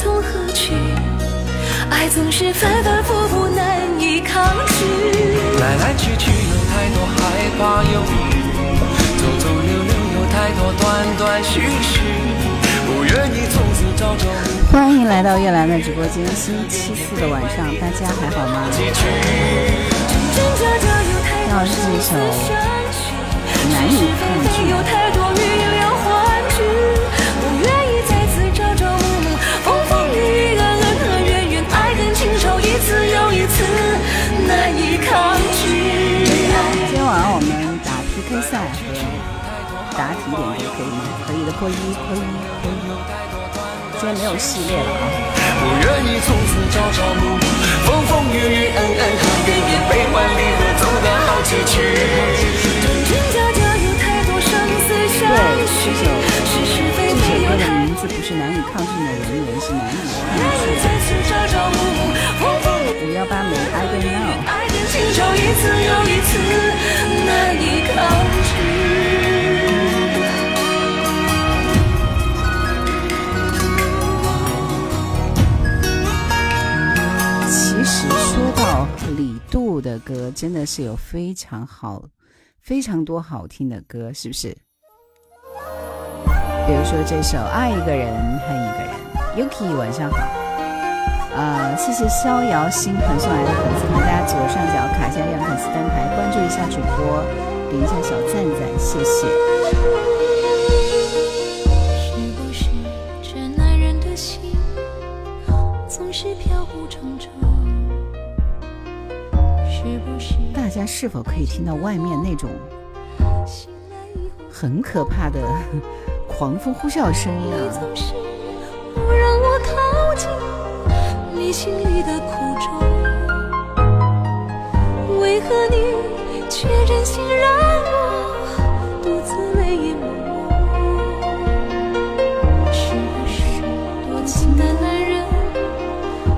从何去？爱总是反反复复难以抗拒。来来去去有太多害怕犹豫，走走留留有太多断断续续，不愿意从此朝朝暮暮。欢迎来到叶兰的直播间，星期四的晚上，大家还好吗？那是一首难以抗拒可以吗？可以的，扣一，扣一。今天没有系列了啊。不愿意从此朝朝暮暮，风风雨雨，恩恩和怨怨，悲欢离合，走得好崎岖。真真假假有太多生死相对，许这，首是是非这首歌的非名字不是难以抗拒的人员，是难以愿意再次朝朝暮暮，风风雨雨。五幺八没 I don't know。爱恨情仇一次又一次难以抗拒。李杜的歌，真的是有非常好、非常多好听的歌，是不是？比如说这首《爱一个人恨一个人》，Yuki 晚上好。呃，谢谢逍遥星盆送来的粉丝团，大家左上角卡一下亮粉丝灯牌，关注一下主播，点一下小赞赞，谢谢。是否可以听到外面那种很可怕的 狂风呼啸声音啊？不让我靠近你心里的苦衷？为何你却任性让我独自泪眼朦胧？是不是多情的男人？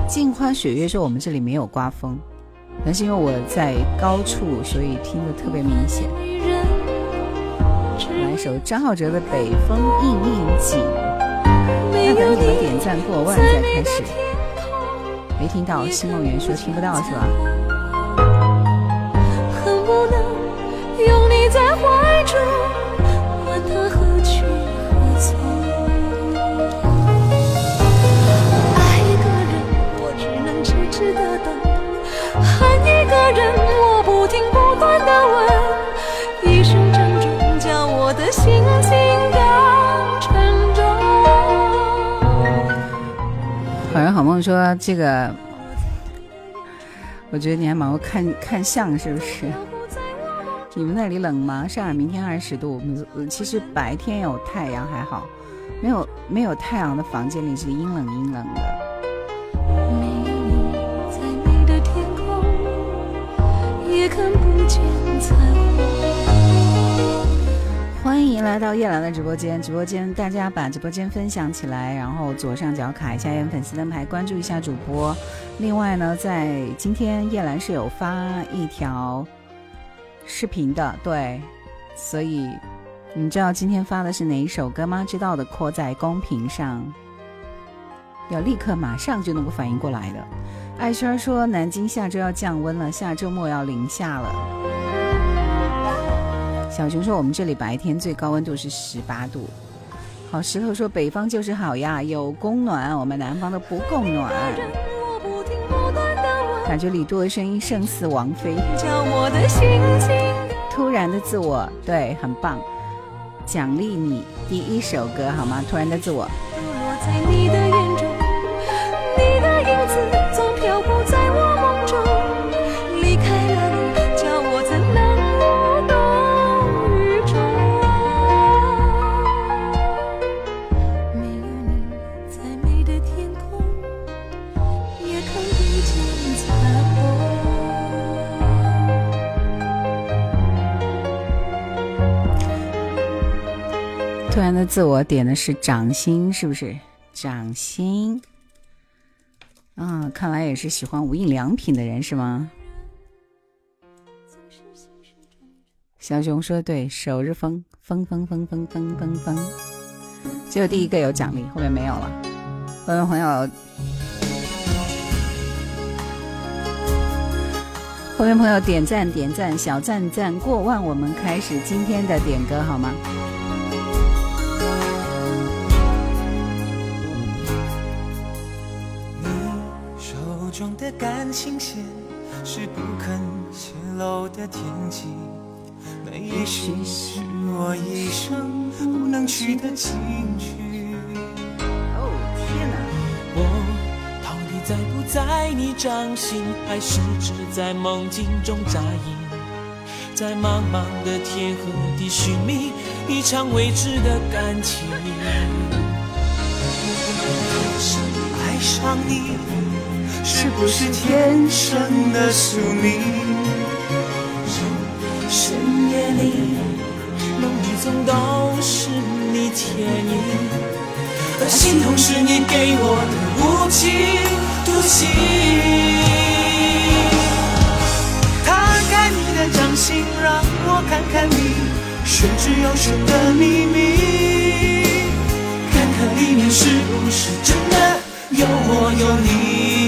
镜花雪月说我们这里没有刮风，但是因为我在高处，所以听得特别明显。来一首张浩哲的《北风硬硬紧》，没有那等你们点赞过万再开始。没听到，新梦圆说听不到是吧？恨不能拥你在怀说这个，我觉得你还蛮会看看相，是不是？你们那里冷吗？上海明天二十度，我们其实白天有太阳还好，没有没有太阳的房间里是阴冷阴冷的。也看不见彩虹。欢迎来到叶兰的直播间，直播间大家把直播间分享起来，然后左上角卡一下粉丝灯牌，关注一下主播。另外呢，在今天叶兰是有发一条视频的，对，所以你知道今天发的是哪一首歌吗？知道的扣在公屏上，要立刻马上就能够反应过来的。艾轩说南京下周要降温了，下周末要零下了。小熊说：“我们这里白天最高温度是十八度。”好，石头说：“北方就是好呀，有供暖，我们南方的不供暖。”，感觉李杜的声音胜似王菲。突然的自我，对，很棒。奖励你第一首歌好吗？突然的自我，在你的眼中，你的影子总漂浮在我梦中。然的自我点的是掌心，是不是？掌心。啊，看来也是喜欢无印良品的人是吗？小熊说对，首日风，风风风风风风风，只有第一个有奖励，后面没有了。朋友朋友，后面朋友点赞点赞小赞赞过万，我们开始今天的点歌好吗？的感情线是不肯泄露的天机，那也许是我一生不能去的禁区。我到底在不在你掌心，还是只在梦境中扎营？在茫茫的天和地寻觅一场未知的感情。是爱上你，是不是天生的宿命？深夜里，梦里总都是你倩影。而心痛是你给我的无情毒气。摊开你的掌心，让我看看你玄之又玄的秘密，看看里面是不是真的有我有你。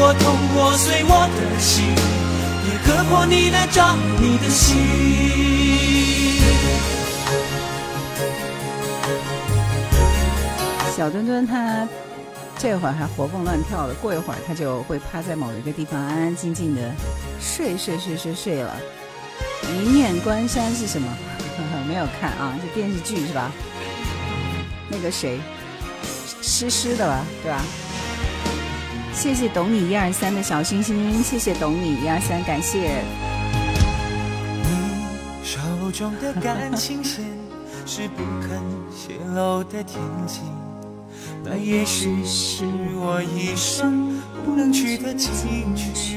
我痛，我碎我的心，也割破你的掌，你的心。小墩墩他这会儿还活蹦乱跳的，过一会儿他就会趴在某一个地方安安静静的睡睡睡睡睡了。一念关山是什么？没有看啊，是电视剧是吧？那个谁，诗诗的吧，对吧？谢谢懂你一二三的小星星，谢谢懂你一二三，感谢。你手中的感情线是不肯泄露的天机，那也许是我一生不能去的禁区。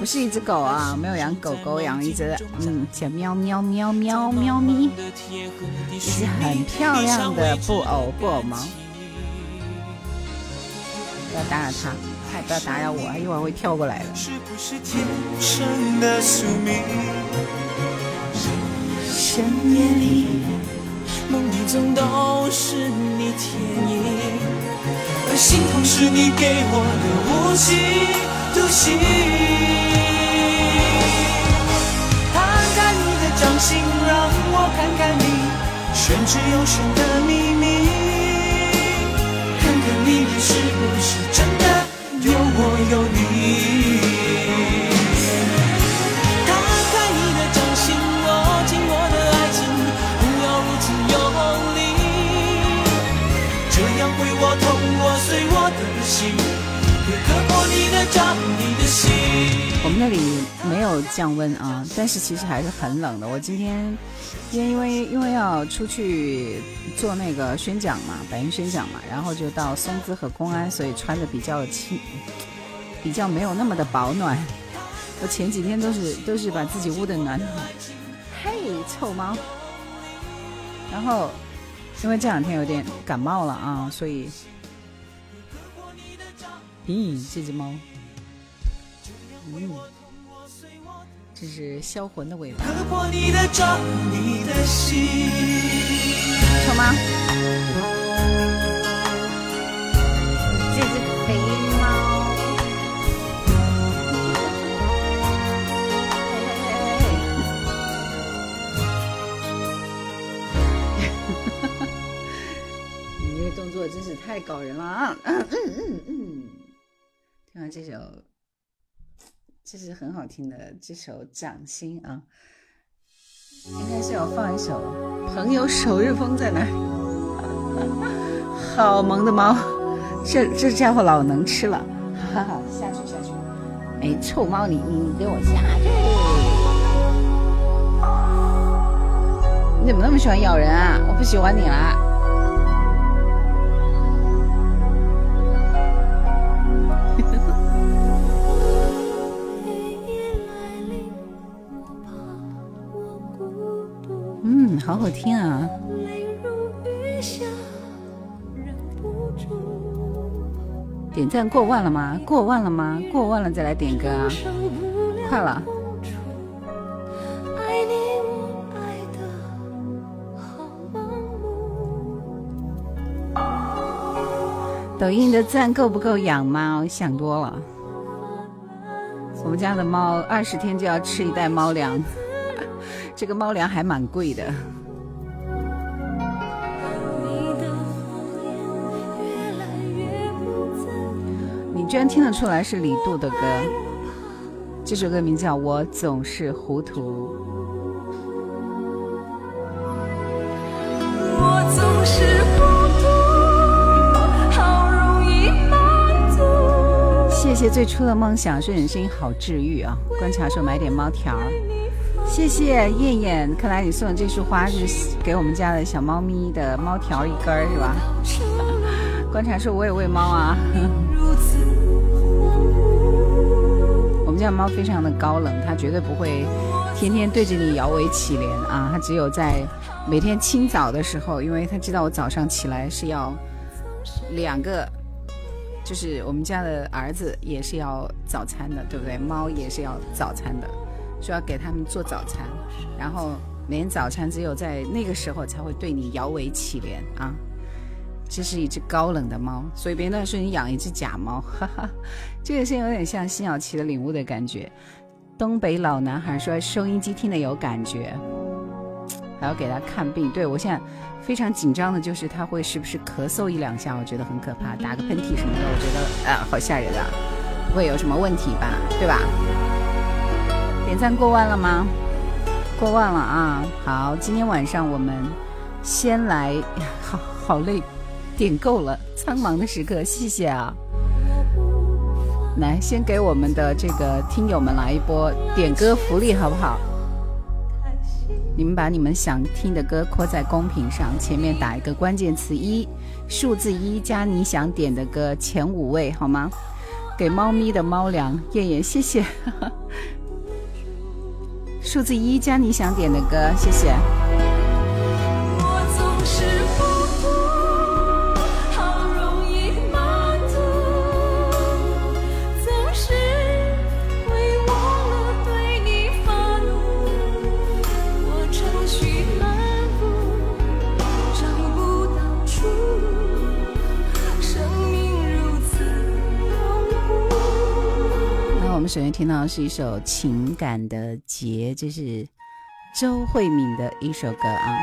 不是一只狗啊，没有养狗狗，养一只嗯，叫喵喵喵喵喵咪，一只很漂亮的布偶布偶猫。不要打扰它，它也不要打扰我，一会儿会跳过来的。深夜里，梦里总都是你倩影，而心痛是你给我的无情。独行，摊开你的掌心，让我看看你玄之又玄的秘密，看看里面是不是真的有我有你。摊开你的掌心，握紧我的爱情，不要如此用力，这样会我痛，我碎我的心。我们那里没有降温啊，但是其实还是很冷的。我今天，今天因为因为要出去做那个宣讲嘛，百人宣讲嘛，然后就到松滋和公安，所以穿的比较轻，比较没有那么的保暖。我前几天都是都是把自己捂得暖暖。嘿，臭猫！然后因为这两天有点感冒了啊，所以。咦，这只猫，嗯，这是销魂的尾巴。臭猫，这只肥猫，你这个动作真是太搞人了啊！嗯嗯嗯嗯。啊，这首这是很好听的，这首《掌心》啊，应该是要放一首《朋友首日风》在哪？好萌的猫，这这家伙老能吃了，哈哈，下去下去，哎，臭猫，你你给我下去！你怎么那么喜欢咬人啊？我不喜欢你好好听啊！点赞过万了吗？过万了吗？过万了再来点歌啊！快了。抖音的赞够不够养猫？想多了。我们家的猫二十天就要吃一袋猫粮，这个猫粮还蛮贵的。你居然听得出来是李杜的歌，这首歌名叫《我总是糊涂》。我总是糊涂，好容易满足。谢谢最初的梦想，说你的声音好治愈啊！观察说买点猫条，谢谢燕燕，看来你送的这束花是给我们家的小猫咪的猫条一根儿是吧？观察说我也喂猫啊。我们家猫非常的高冷，它绝对不会天天对着你摇尾乞怜啊！它只有在每天清早的时候，因为它知道我早上起来是要两个，就是我们家的儿子也是要早餐的，对不对？猫也是要早餐的，说要给他们做早餐，然后每天早餐只有在那个时候才会对你摇尾乞怜啊！这是一只高冷的猫，所以别人说你养一只假猫，哈哈，这个声音有点像辛晓琪的领悟的感觉。东北老男孩说收音机听的有感觉，还要给他看病。对我现在非常紧张的就是他会时不时咳嗽一两下，我觉得很可怕，打个喷嚏什么的，我觉得啊好吓人啊，不会有什么问题吧？对吧？点赞过万了吗？过万了啊！好，今天晚上我们先来，好 好累。点够了，苍茫的时刻，谢谢啊！来，先给我们的这个听友们来一波点歌福利，好不好？你们把你们想听的歌扩在公屏上，前面打一个关键词一，数字一加你想点的歌前五位，好吗？给猫咪的猫粮，燕燕，谢谢。数字一加你想点的歌，谢谢。我总是听到的是一首情感的结，这是周慧敏的一首歌啊。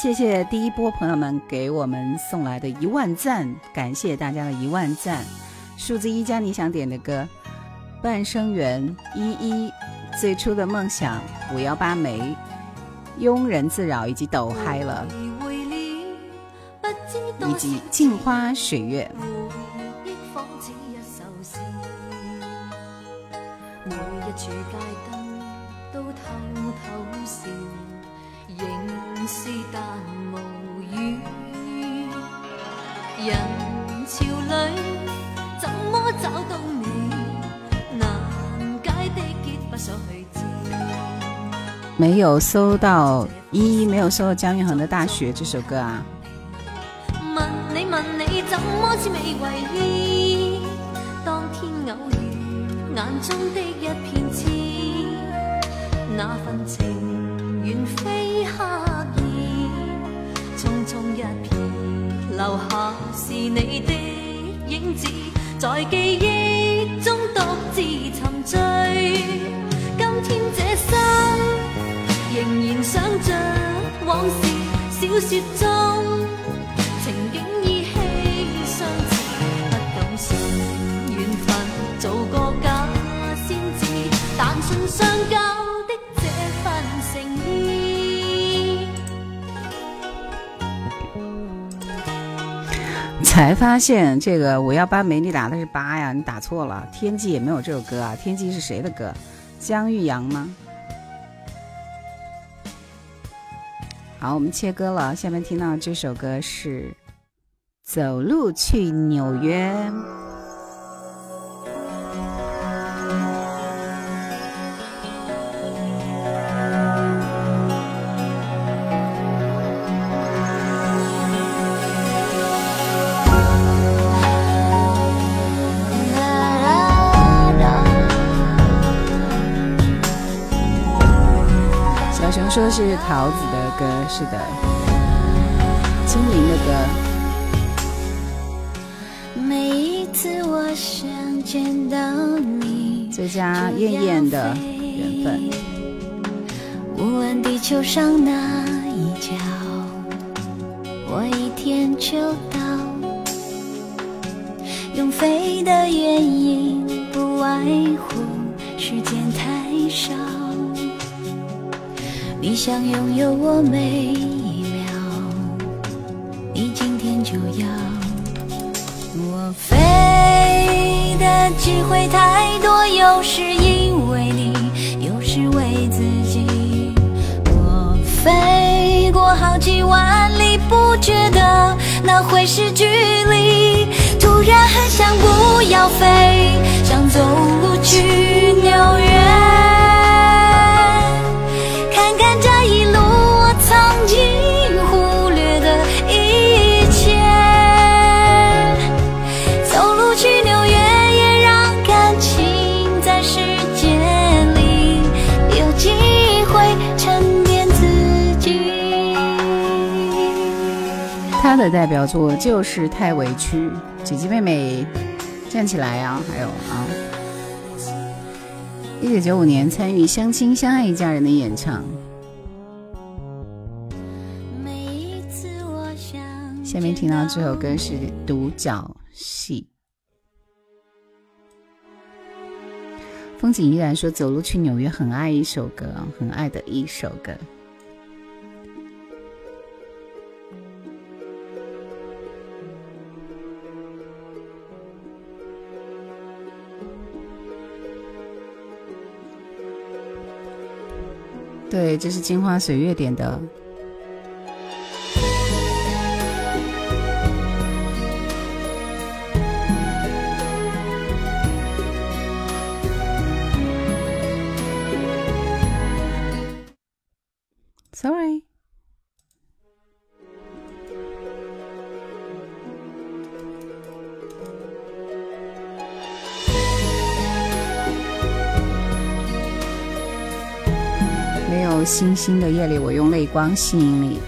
谢谢第一波朋友们给我们送来的一万赞，感谢大家的一万赞。数字一加你想点的歌，半生缘依依，最初的梦想五幺八梅，庸人自扰以及抖嗨了，以及镜花水月。处街灯都偷偷笑，仍是但无语。人潮里怎么找到你？难解的结不所去知。没有搜到依依，没有搜到姜育恒的《大学》这首歌啊。问你问你，怎么似未为意？当天偶遇眼中的一片痴。那份情缘非刻意，匆匆一瞥，留下是你的影子，在记忆中独自沉醉。今天这生仍然想着往事，小说中但信相交。才发现这个五幺八没你打的是八呀，你打错了。天际也没有这首歌啊，天际是谁的歌？姜玉阳吗？好，我们切歌了，下面听到这首歌是《走路去纽约》。说是桃子的歌，是的，精灵的歌。每一次我想见到你，最佳艳艳的缘分。无论地球上哪一角，我一天就到。用飞的原因，不外乎时间太少。你想拥有我每一秒，你今天就要。我飞的机会太多，有时因为你，有时为自己。我飞过好几万里，不觉得那会是距离。突然很想不要飞，想走路去纽约。的代表作就是太委屈，姐姐妹妹站起来啊！还有啊，一九九五年参与《相亲相爱一家人》的演唱。下面听到这首歌是《独角戏》，风景依然说走路去纽约，很爱一首歌，很爱的一首歌。对，这是镜花水月点的。星星的夜里，我用泪光吸引你。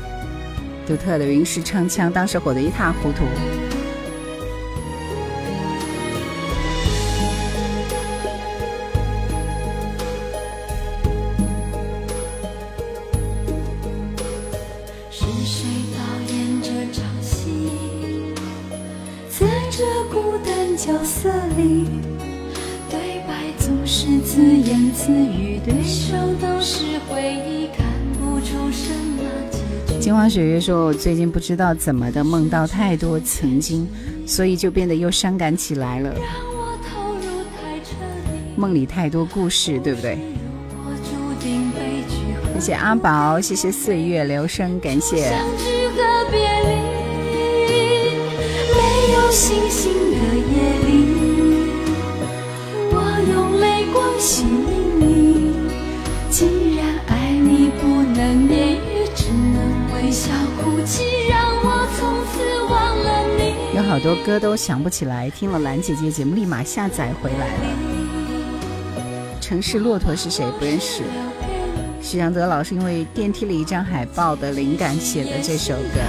独特的云石唱腔，当时火得一塌糊涂。雪月说：“我最近不知道怎么的，梦到太多曾经，所以就变得又伤感起来了。梦里太多故事，对不对？”谢谢阿宝，谢谢岁月留声，感谢。有好多歌都想不起来，听了兰姐姐节目立马下载回来了。城市骆驼是谁？不认识。许常德老师因为电梯里一张海报的灵感写的这首歌。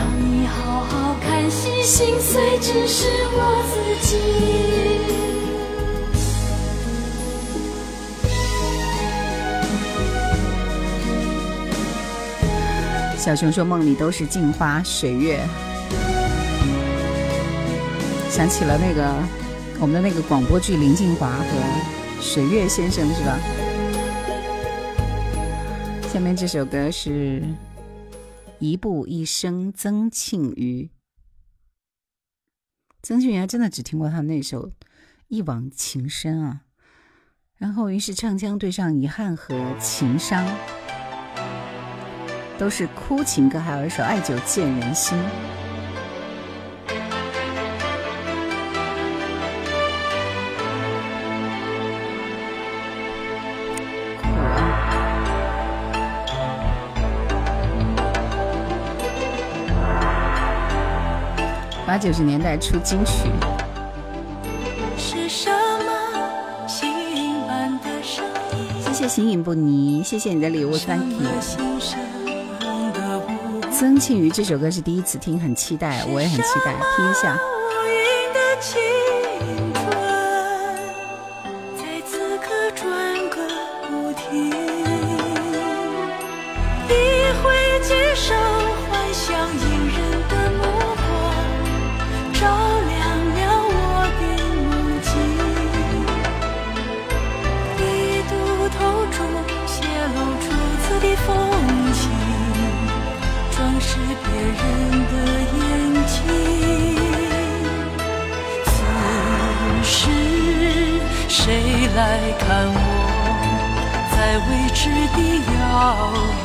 小熊说梦里都是镜花水月，想起了那个我们的那个广播剧林静华和水月先生是吧？下面这首歌是《一步一生》，曾庆瑜。曾庆瑜还真的只听过他那首《一往情深》啊，然后于是唱腔对上遗憾和情伤。都是哭情歌，还有一首《爱久见人心》。八九十年代出金曲是什么心。谢谢形影不离，谢谢你的礼物，Thank you。曾庆瑜这首歌是第一次听，很期待，我也很期待听一下。来看我，在未知的遥远。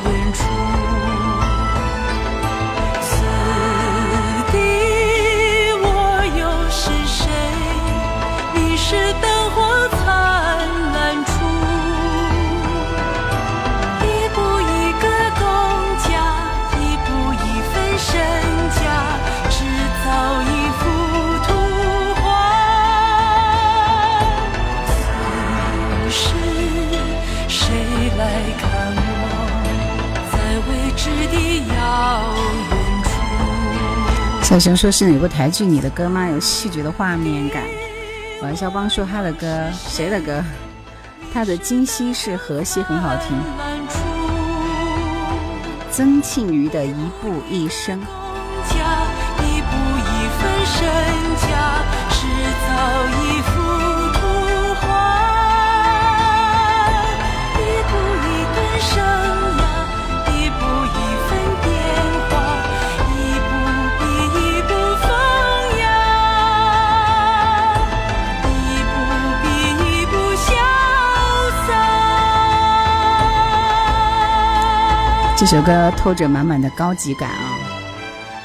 小熊说是哪部台剧你的歌吗？有戏剧的画面感。王肖邦说他的歌，谁的歌？他的《今夕是何夕》很好听。曾庆瑜的一步一生。这首歌透着满满的高级感啊！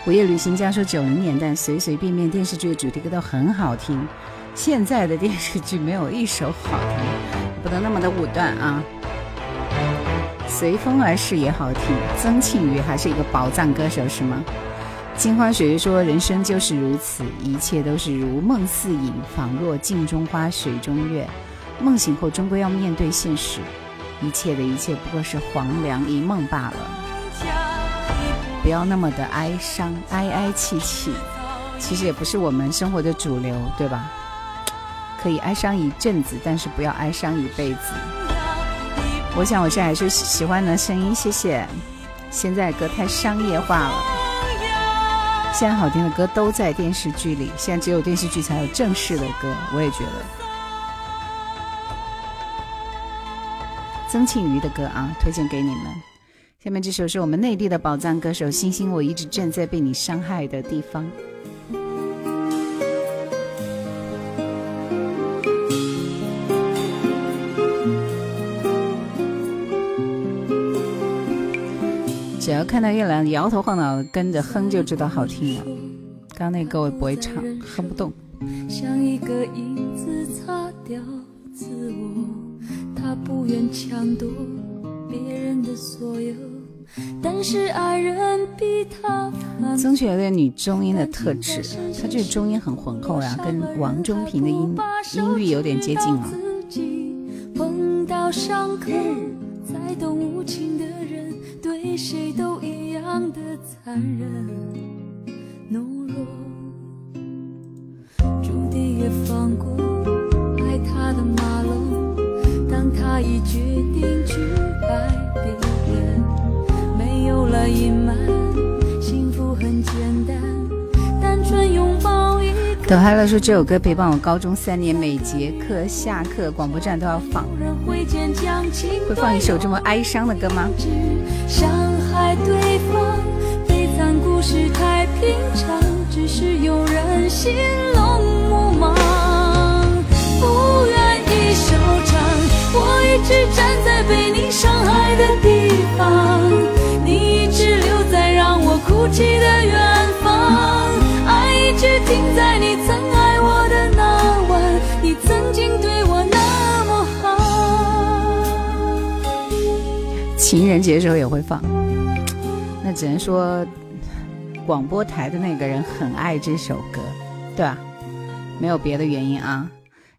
午夜旅行家说，九零年代随随便便电视剧的主题歌都很好听，现在的电视剧没有一首好听，不能那么的武断啊！随风而逝也好听，曾庆瑜还是一个宝藏歌手是吗？金花雪月说，人生就是如此，一切都是如梦似影，仿若镜中花，水中月，梦醒后终归要面对现实。一切的一切不过是黄粱一梦罢了，不要那么的哀伤，哀哀戚戚，其实也不是我们生活的主流，对吧？可以哀伤一阵子，但是不要哀伤一辈子。我想我这还是喜欢的声音，谢谢。现在歌太商业化了，现在好听的歌都在电视剧里，现在只有电视剧才有正式的歌，我也觉得。曾庆瑜的歌啊，推荐给你们。下面这首是我们内地的宝藏歌手星星，我一直站在被你伤害的地方。只要看到月亮摇头晃脑跟着哼，就知道好听了。刚那歌我也不会唱，哼不动。像一个影子擦掉自我。他不愿抢夺别人的所有，但是爱人比他曾雪有点女中音的特质，她这个中音很浑厚呀，跟王中平的音音域有点接近啊。碰到伤口无情的人，对谁都一样的残忍懦弱，注定也放过爱他的马龙。他已决定去爱别人，没有了隐瞒，幸福很简单，单纯拥抱一说这首歌陪伴我高中三年，每节课下课广播站都要放。会放一首这么哀伤的歌吗？伤害对方，悲惨故事太平常，只是有人目盲，不愿意收场。我一直站在被你伤害的地方，你一直留在让我哭泣的远方，爱一直停在你曾爱我的那晚，你曾经对我那么好。情人节的时候也会放，那只能说广播台的那个人很爱这首歌，对吧？没有别的原因啊。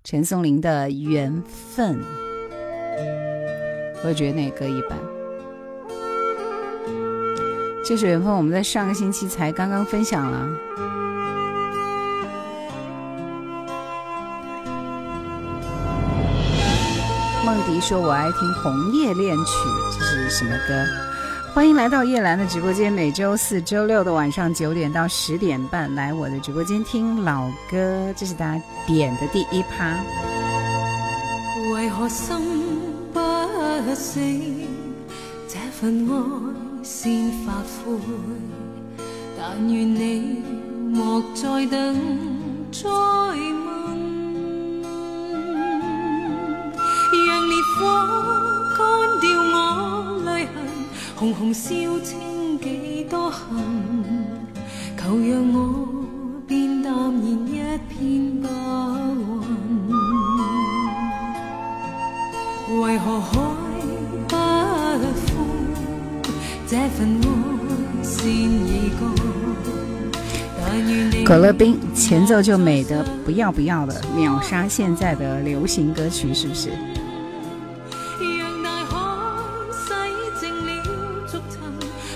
陈松伶的缘分。我觉得那歌一般。这首缘分我们在上个星期才刚刚分享了。梦迪说：“我爱听《红叶恋曲》，这是什么歌？”欢迎来到叶兰的直播间，每周四周六的晚上九点到十点半来我的直播间听老歌，这是大家点的第一趴。为何心死？这份爱先发灰，但愿你莫再等，再问，让烈火干掉我泪痕，红红烧清几多恨，求让我变淡然一片白云。为何海可乐冰前奏就美得不要不要的，秒杀现在的流行歌曲，是不是？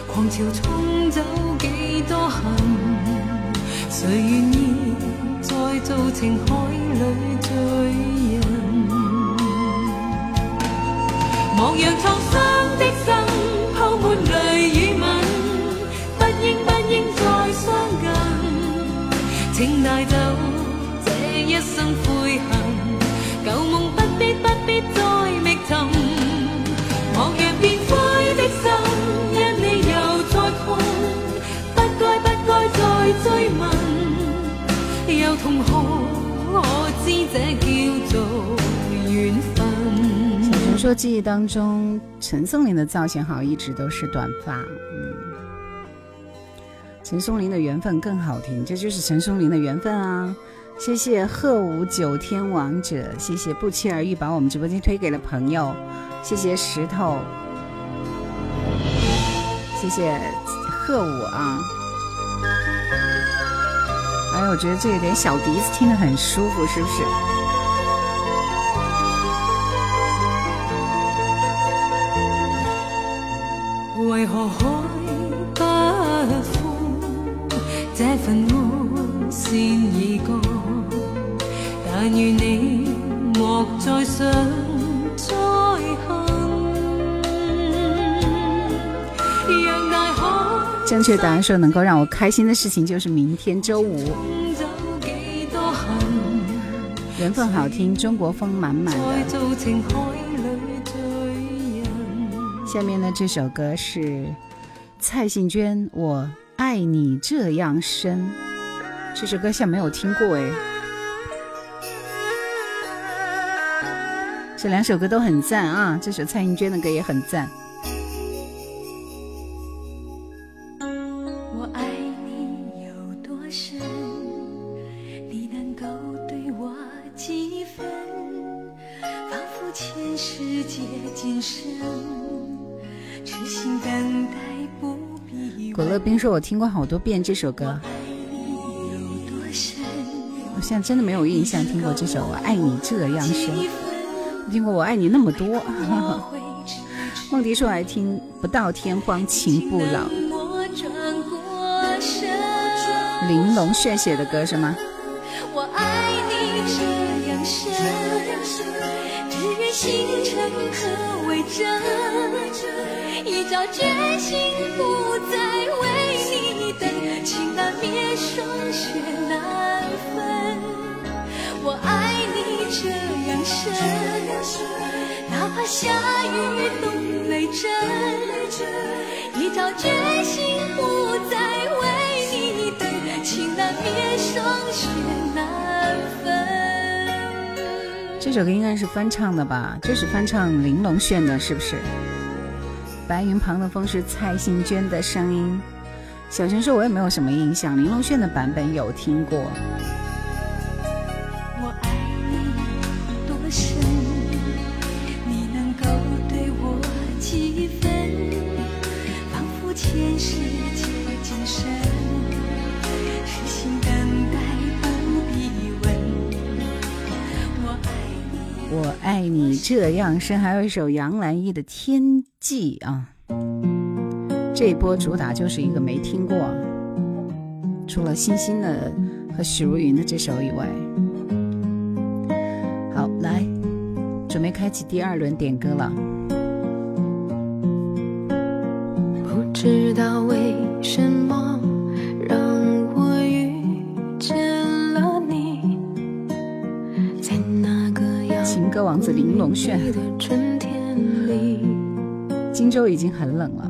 狂潮冲走几多恨。谁愿意再做情海里醉人？莫让創傷的心满泪与吻，不应不应再相近。请带走这一生悔恨，旧梦不必不必再觅寻。莫讓變灰的心因你又再痛，不该不该再追问。又痛哭，可知这叫做缘分。说记忆当中，陈松伶的造型好，一直都是短发。嗯，陈松伶的缘分更好听，这就是陈松伶的缘分啊！谢谢鹤舞九天王者，谢谢不期而遇把我们直播间推给了朋友，谢谢石头，谢谢鹤舞啊！哎，我觉得这有点小笛子听得很舒服，是不是？为何海不枯？这份爱先已过，但愿你莫再想再恨。让大海正确答案说，能够让我开心的事情就是明天周五，缘分好听，中国风满满的。下面的，这首歌是蔡幸娟《我爱你这样深》，这首歌像没有听过哎。这两首歌都很赞啊，这首蔡幸娟的歌也很赞。我听过好多遍这首歌？我现在真的没有印象听过这首《我爱你这样深》，听过《我爱你那么多》。梦迪说还听《不到天荒情不老》。玲珑炫写的歌是吗？我爱你这样深，只愿心诚可为真，一朝决心不再为难灭，霜雪难分。我爱你这样深，哪怕下雨冻雷震，一朝决心不再为你等，情难灭，霜雪难分。这首歌应该是翻唱的吧？就是翻唱玲珑炫的，是不是？白云旁的风是蔡幸娟的声音。小陈说：“我也没有什么印象，玲珑炫的版本有听过。我爱你有多深，你能够对我几分？仿佛前世接今生，痴心等待不必问。我爱你。我爱你这样深，还有一首杨澜依的《天际》啊。这一波主打就是一个没听过，除了星星的和许茹芸的这首以外。好，来，准备开启第二轮点歌了。不知道为什么让我遇见了你，在那个情歌王子玲珑炫。荆州已经很冷了，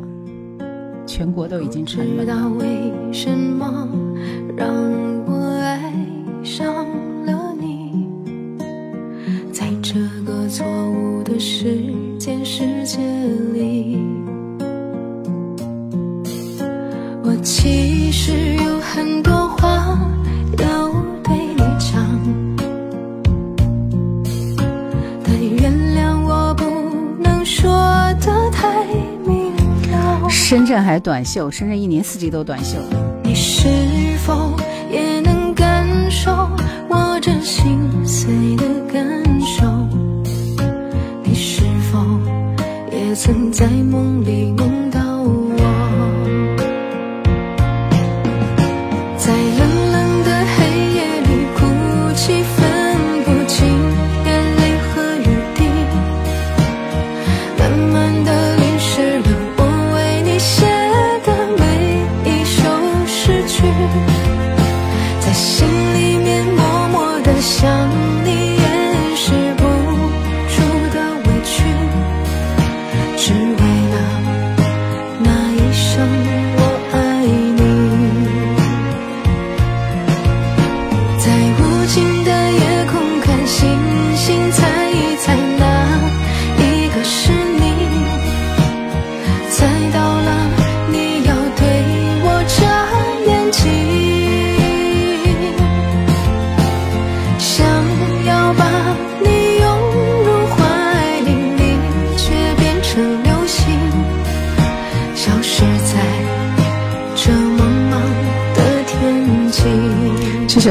全国都已经成了。不知道为什么让我爱上了你，在这个错误的时间世界短袖，深圳一年四季都短袖。你是否也能感受我这心碎的感受？你是否也曾在梦里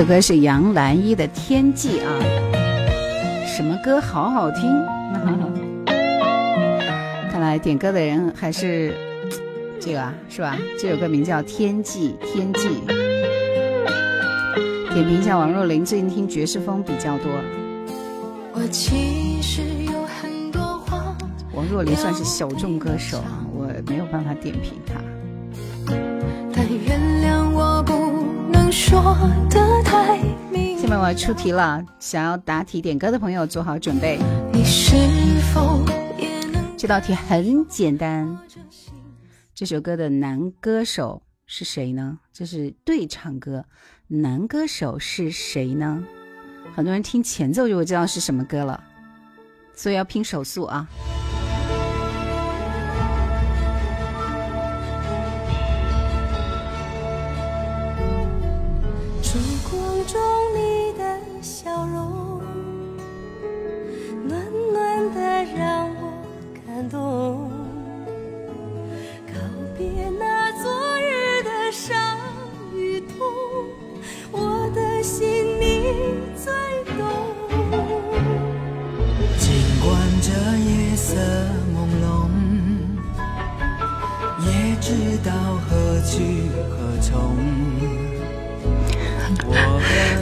歌是杨澜一的《天际》啊，什么歌好好听？看来点歌的人还是这个啊，是吧？这首歌名叫《天际》，天际。点评一下王若琳，最近听爵士风比较多。我其实有很多话，王若琳算是小众歌手啊，我没有办法点评她。说的太明。下面我要出题了，想要答题点歌的朋友做好准备。你是否也能这道题很简单，这首歌的男歌手是谁呢？这是对唱歌，男歌手是谁呢？很多人听前奏就会知道是什么歌了，所以要拼手速啊！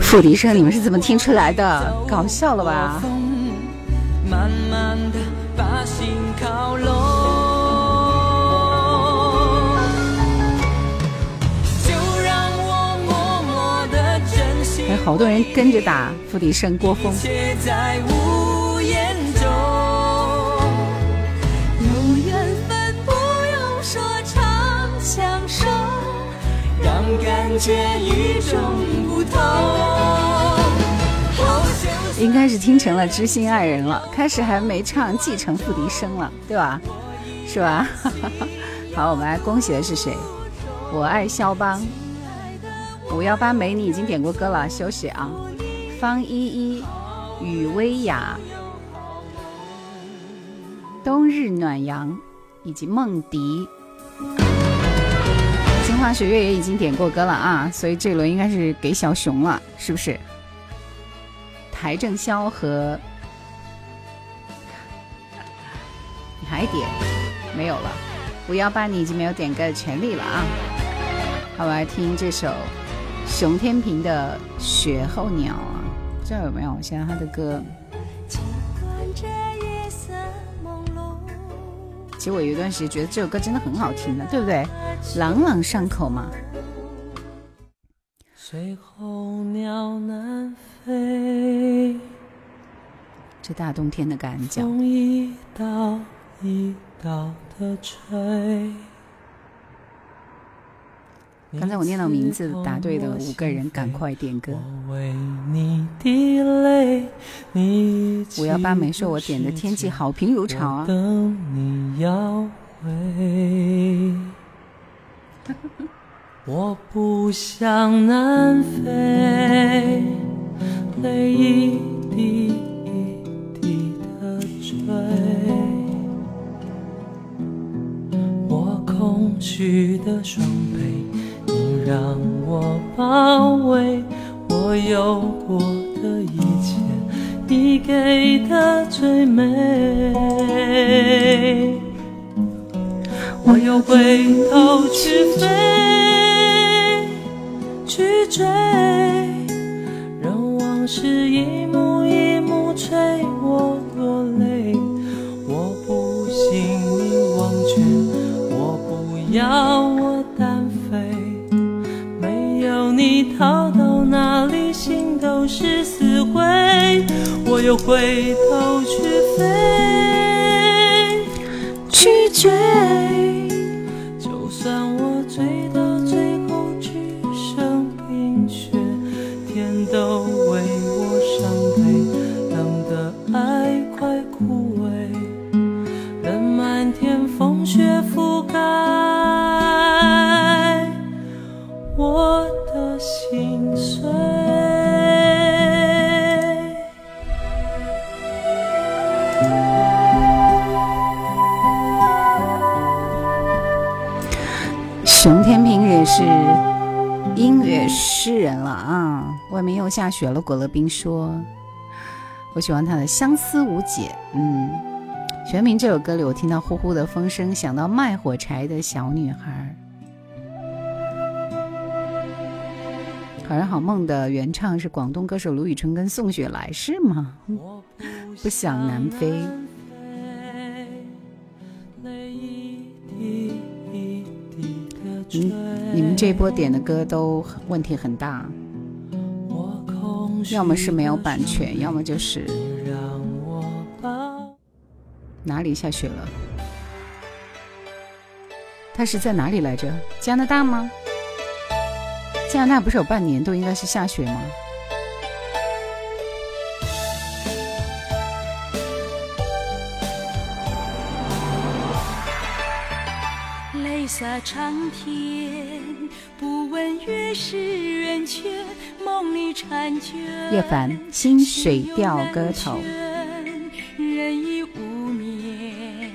付笛声，你们是怎么听出来的？搞笑了吧？风慢慢的把心靠拢，就让我默默的珍惜。还有好多人跟着打付笛声，郭峰。觉与众不同。应该是听成了知心爱人了，开始还没唱继承付笛声了，对吧？是吧？好，我们来恭喜的是谁？我爱肖邦，五幺八美女已经点过歌了，休息啊。方依依、雨薇雅、冬日暖阳以及梦迪。清华学院也已经点过歌了啊，所以这轮应该是给小熊了，是不是？邰正宵和你还点没有了？五幺八，你已经没有点歌的权利了啊！好，我来听这首熊天平的《雪候鸟》啊，不知道有没有？想想他的歌。实我有一段时间觉得这首歌真的很好听的，对不对？朗朗上口嘛。随候鸟南飞，这大冬天的感觉。风一道一道的吹。刚才我念到名字答对的五个人，赶快点歌。五幺八没说，我点的天气好评如潮啊。我不想南飞，泪一滴一滴的坠。我空虚的双冰说：“我喜欢他的《相思无解》。”嗯，全民这首歌里，我听到呼呼的风声，想到卖火柴的小女孩。好人好梦的原唱是广东歌手卢宇春跟宋雪来，是吗？不想南飞。你们这波点的歌都问题很大，要么是没有版权，要么就是哪里下雪了？它是在哪里来着？加拿大吗？加拿大不是有半年都应该是下雪吗？泪洒长天，不问月是圆缺，叶凡，薪水调歌头。人已无眠，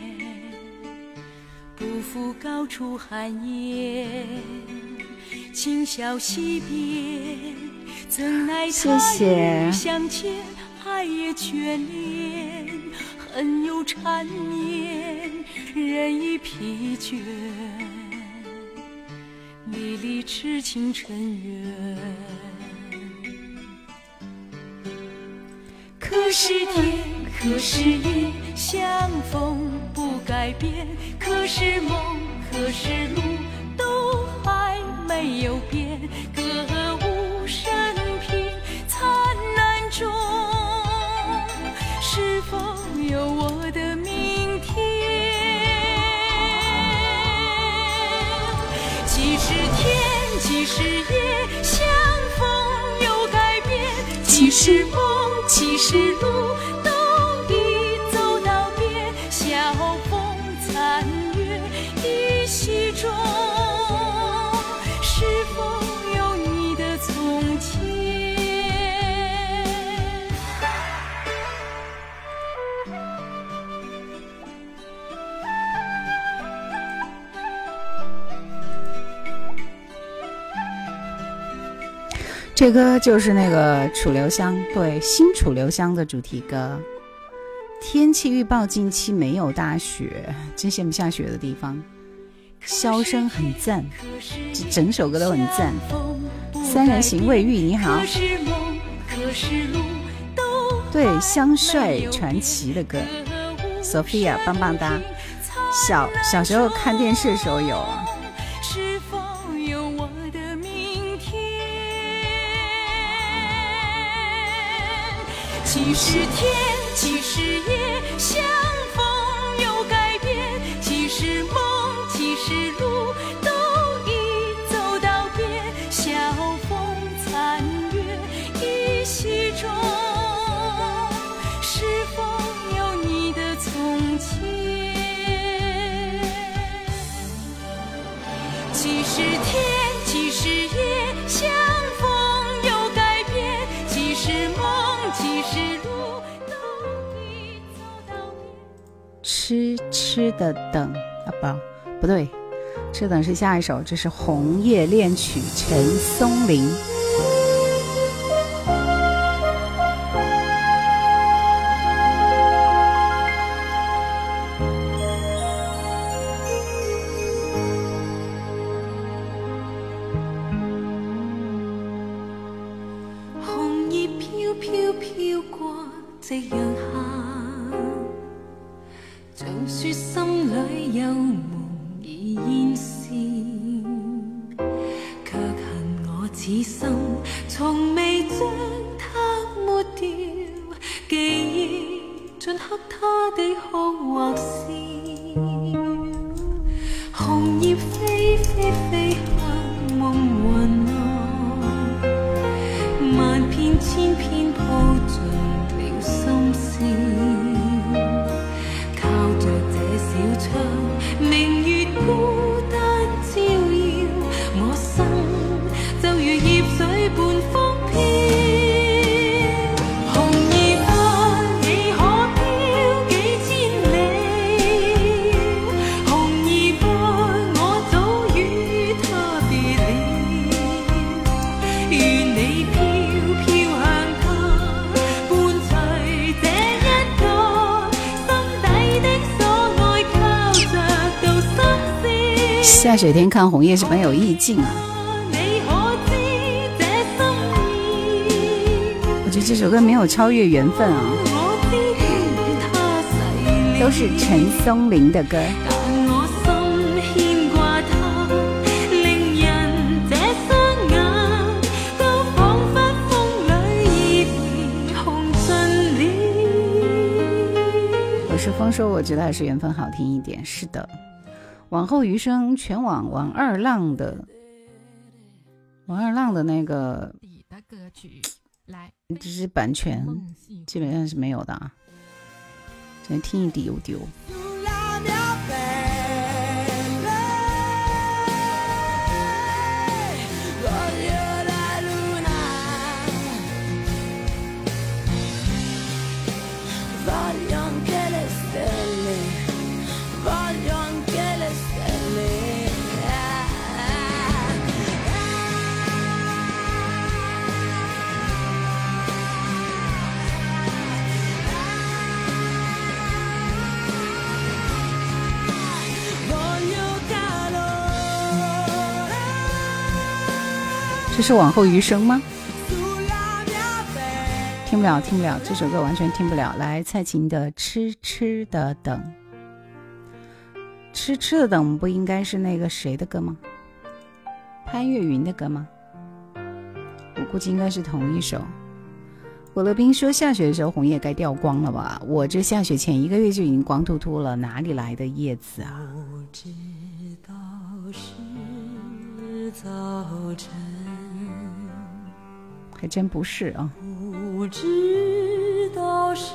不负高处寒烟。今宵西边，怎奈他日相见，爱也眷恋，恨又缠绵，人已疲倦。痴情尘缘，可是天，可是夜，相逢不改变；可是梦，可是路，都还没有变。歌舞升平，灿烂中，是否有我的明天？几时夜，相逢又改变；几时梦，其实路这歌就是那个楚留香对新楚留香的主题歌。天气预报近期没有大雪，真羡慕下雪的地方。箫声很赞，这整首歌都很赞。三人行未遇，你好。对，香帅传奇的歌，Sophia 棒棒哒。小小时候看电视的时候有。其实天痴痴的等啊不不对，痴等是下一首，这是《红叶恋曲》陈松伶。夕阳下就说心里有梦已烟消，却恨我此心，从未将它抹掉，记忆尽刻他的哭或笑，红叶飞飞飞。下雪天看红叶是蛮有意境啊！我觉得这首歌没有超越缘分啊，都是陈松伶的歌。我是风说，我觉得还是缘分好听一点。是的。往后余生，全网王二浪的王二浪的那个歌曲，来，这是版权，基本上是没有的啊，只能听一丢丢。这是往后余生吗？听不了，听不了，这首歌完全听不了。来，蔡琴的《痴痴的等》，痴痴的等不应该是那个谁的歌吗？潘越云的歌吗？我估计应该是同一首。我乐冰说下雪的时候红叶该掉光了吧？我这下雪前一个月就已经光秃秃了，哪里来的叶子啊？不知道是早晨。还真不是啊！不知道是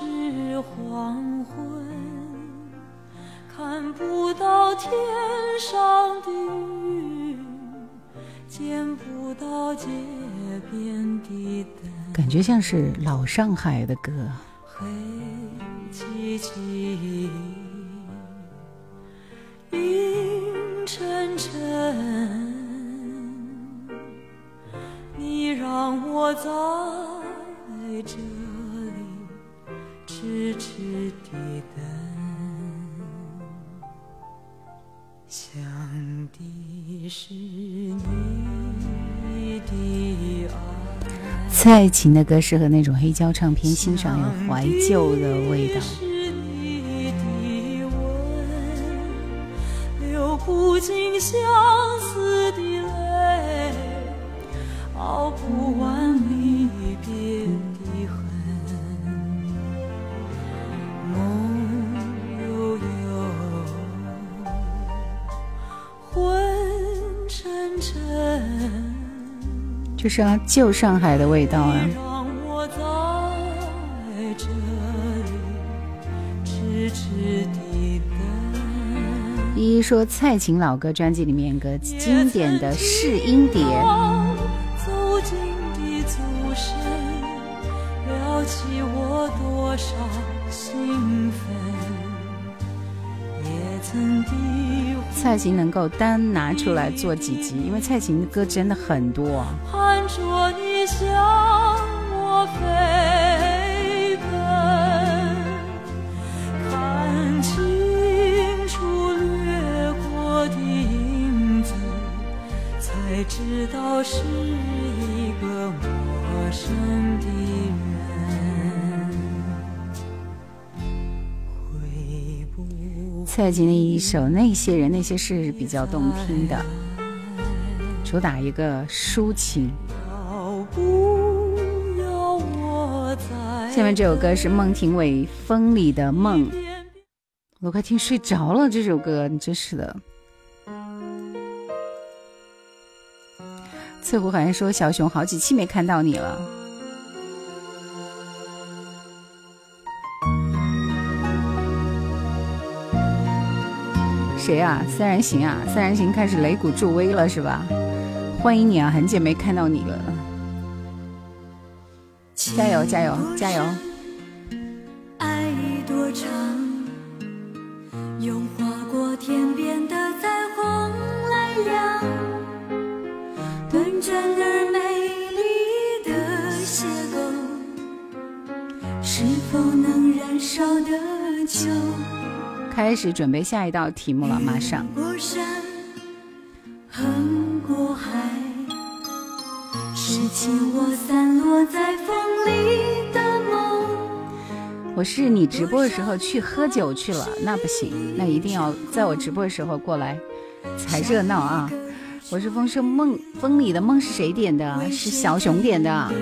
黄昏，看不到天上的云，见不到街边的灯。感觉像是老上海的歌。黑漆漆，阴沉沉。让我在这里痴痴地等，想的是你的爱。蔡琴的歌适合那种黑胶唱片欣赏，有怀旧的味道。流不尽相思的，熬不完离别的恨。梦悠悠，昏沉沉。就是啊，旧上海的味道啊。依依说，蔡琴老歌专辑里面个经典的试音碟。蔡琴能够单拿出来做几集，因为蔡琴的歌真的很多。盼着你向我飞奔，看清楚掠过的影子，才知道是一个陌生蔡琴的一首《那些人那些事》比较动听的。主打一个抒情。下面这首歌是孟庭苇《风里的梦》，我快听睡着了。这首歌，你真是的。翠湖好像说小熊好几期没看到你了。谁啊？三人行啊？三人行开始擂鼓助威了是吧？欢迎你啊！很久没看到你了，加油加油加油！开始准备下一道题目了，马上。过山，横过海。我是你直播的时候去喝酒去了，那不行，那一定要在我直播的时候过来才热闹啊！我是风声梦风里的梦是谁点的？是小熊点的。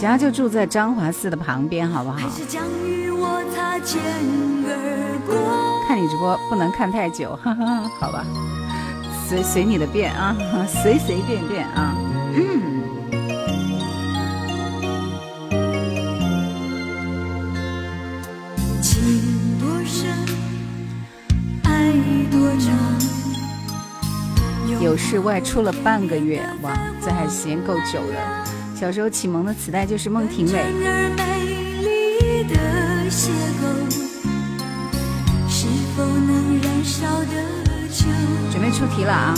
家就住在张华寺的旁边，好不好？看你直播不能看太久，哈哈，好吧，随随你的便啊，随随便便啊。嗯。情多深，爱多长。有事外出了半个月，哇，这还时间够久的。小时候启蒙的磁带就是孟庭苇。准备出题了啊！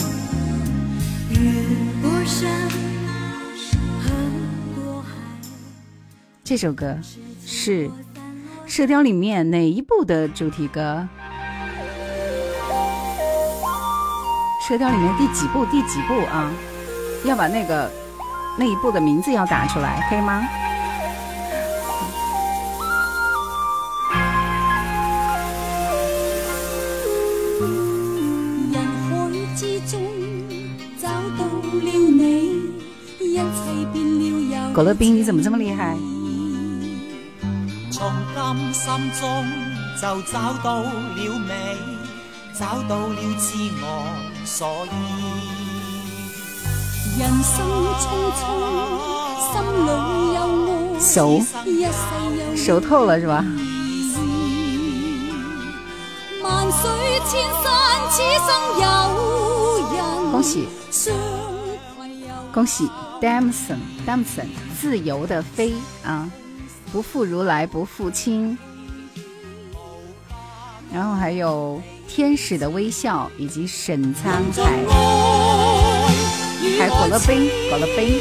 这首歌是《射雕》里面哪一部的主题歌？《射雕》里面第几部？第几部啊？要把那个。那一部的名字要打出来，可以吗？狗乐冰，你怎么这么厉害？从甘心中就找到了美，找到了自我，所以。熟熟透了是吧？恭喜！恭喜 Damson Damson 自由的飞啊，不负如来不负卿。然后还有天使的微笑以及沈沧海，还果乐冰果乐冰。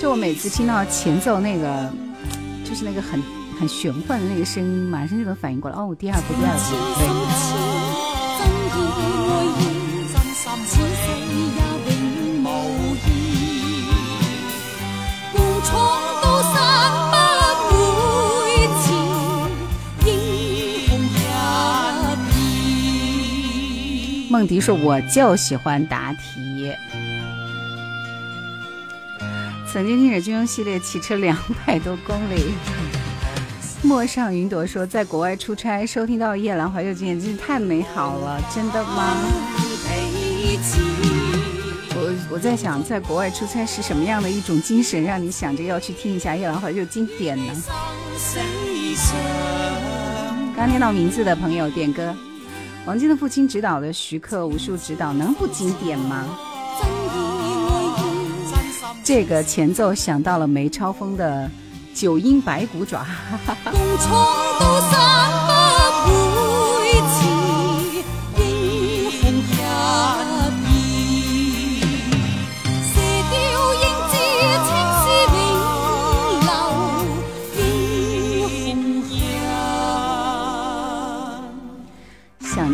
就我每次听到前奏那个，就是那个很很玄幻的那个声音，马上就能反应过来。哦，第二部第二部。梦迪说：“我就喜欢答题。曾经听着军用系列骑车两百多公里。”陌上云朵说：“在国外出差，收听到夜兰怀旧经典，真是太美好了，真的吗？”我我在想，在国外出差是什么样的一种精神，让你想着要去听一下夜兰怀旧经典呢？刚听到名字的朋友点歌。王晶的父亲指导的徐克武术指导能不经典吗？这个前奏想到了梅超风的九阴白骨爪。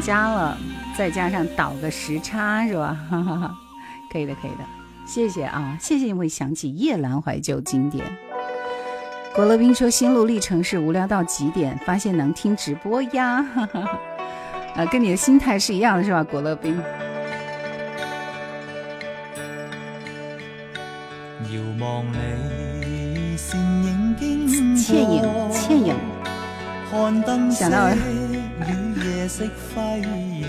加了，再加上倒个时差是吧？可以的，可以的，谢谢啊，谢谢你会想起夜阑怀旧经典。国乐斌说心路历程是无聊到极点，发现能听直播呀，啊，跟你的心态是一样的是吧？国乐斌。遥望你倩影，倩影，倩影，想到。色辉映，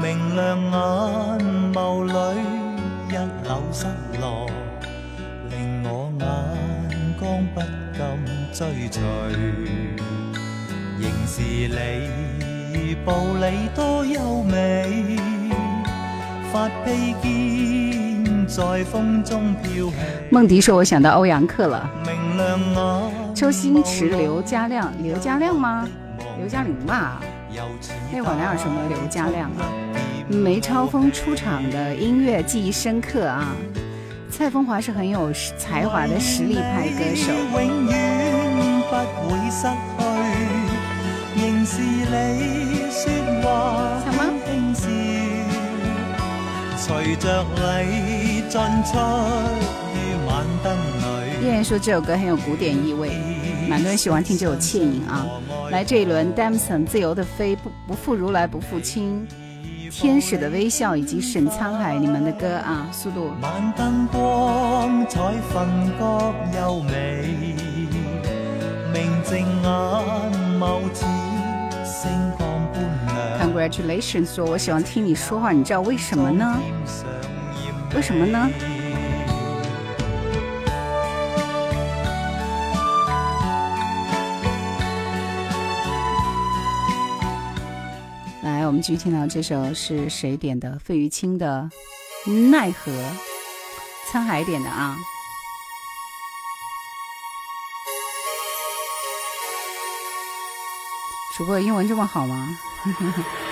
明亮眼眸里一缕失落，令我眼光不禁追随。仍是你步履多优美，发披肩在风中飘起。梦迪说：“我想到欧阳克了。”明亮眼，周星驰、刘家亮，刘家亮吗？刘嘉玲吧，那会儿哪有什么刘嘉亮啊？梅超风出场的音乐记忆深刻啊！蔡枫华是很有才华的实力派歌手。什么？依然说这首歌很有古典意味，蛮多人喜欢听这首《倩影》啊。来这一轮，Damson 自由的飞，不不负如来不负卿，天使的微笑以及沈沧海你们的歌啊，速度。Congratulations，说我喜欢听你说话，你知道为什么呢？为什么呢？们继续听到这首是谁点的？费玉清的《奈何》，沧海点的啊。主播英文这么好吗？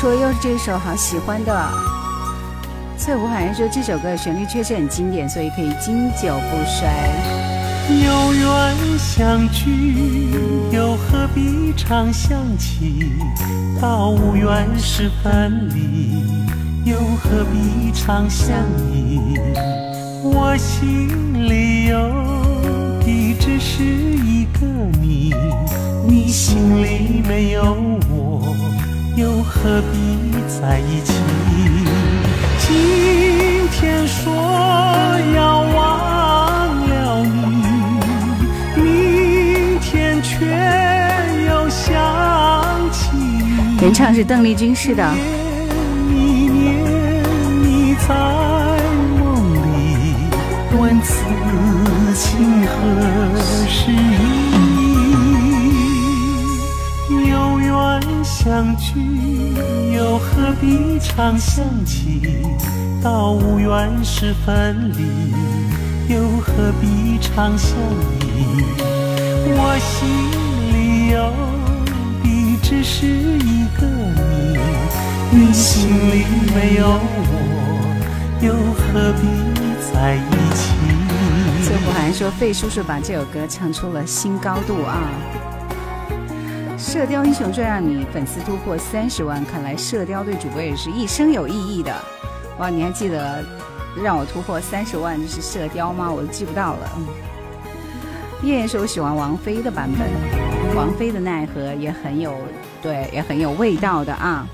说又是这首好喜欢的，翠湖好像说这首歌的旋律确实很经典，所以可以经久不衰。有缘相聚，又何必常想起？到无缘时分离，又何必常想你？我心里有的只是一个你，你心里没有我。又何必在一起？今天说要忘了你，明天却又想起。原唱是邓丽君，是的。你，在梦里问此情何时已。有缘相聚，又何必常相起？到无缘时分离，又何必常相依？我心里有的只是一个你，你心里没有我，又何必在一起？谢福涵说：“费叔叔把这首歌唱出了新高度啊！”《射雕英雄传》让你粉丝突破三十万，看来射雕对主播也是一生有意义的。哇，你还记得让我突破三十万就是射雕吗？我都记不到了。叶叶说我喜欢王菲的版本，王菲的奈何也很有，对，也很有味道的啊。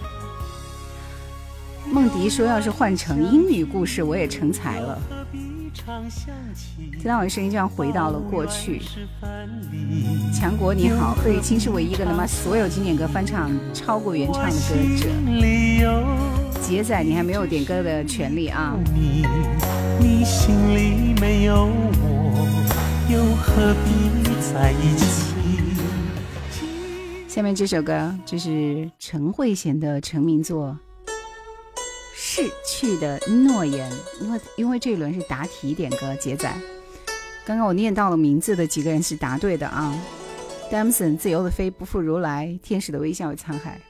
梦迪说要是换成英语故事，我也成才了。听到我的声音，就像回到了过去。强国你好，费玉清是唯一一个能把所有经典歌翻唱超过原唱的歌者。杰仔，你还没有点歌的权利啊！你你心里没有我，又何必在一起？下面这首歌就是陈慧娴的成名作《逝去的诺言》，因为因为这一轮是答题点歌，杰仔，刚刚我念到了名字的几个人是答对的啊！Damson 自由的飞，不负如来，天使的微笑与沧海。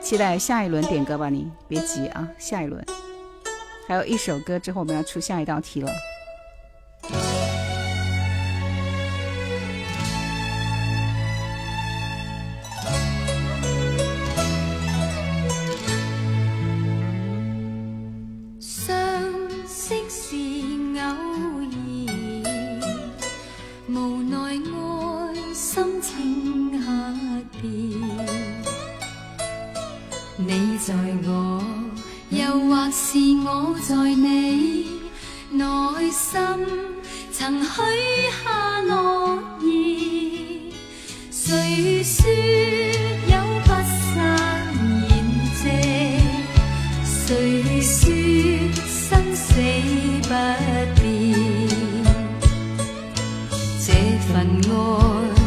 期待下一轮点歌吧，你别急啊，下一轮还有一首歌之后，我们要出下一道题了。你在我又或是我在你内心曾许下诺言谁说有不散筵席谁说生死不变这份爱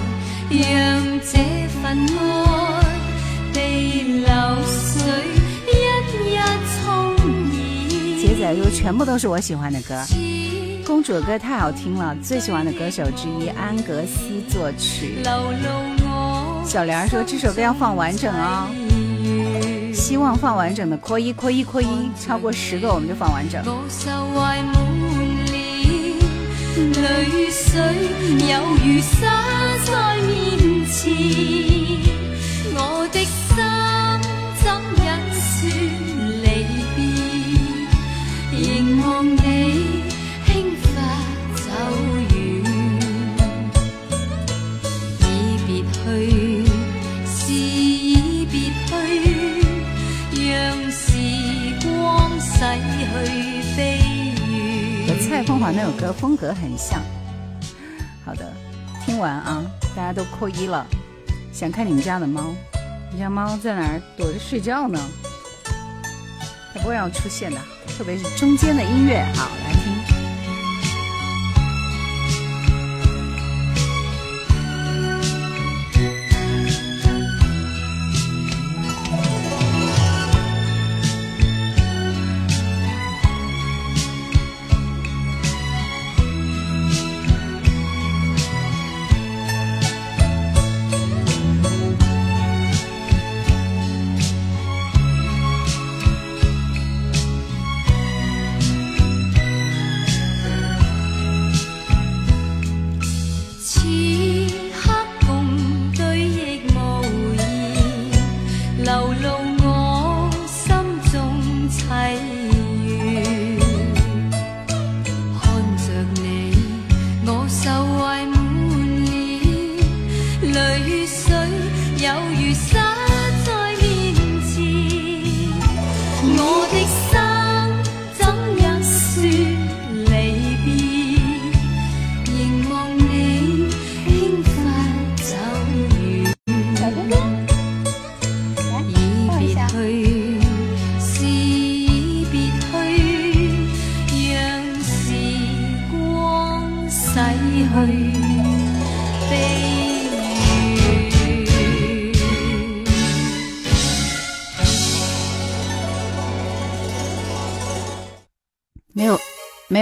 让这杰仔说：“全部都是我喜欢的歌，公主的歌太好听了，最喜欢的歌手之一安格斯作曲。小莲说这首歌要放完整哦，希望放完整的扩一扩一扩一，超过十个我们就放完整。泪水有如洒在面前我的心怎忍说离别凝望你那首歌风格很像，好的，听完啊，大家都扣一了。想看你们家的猫，你家猫在哪儿躲着睡觉呢？它不会要出现的，特别是中间的音乐，好来听。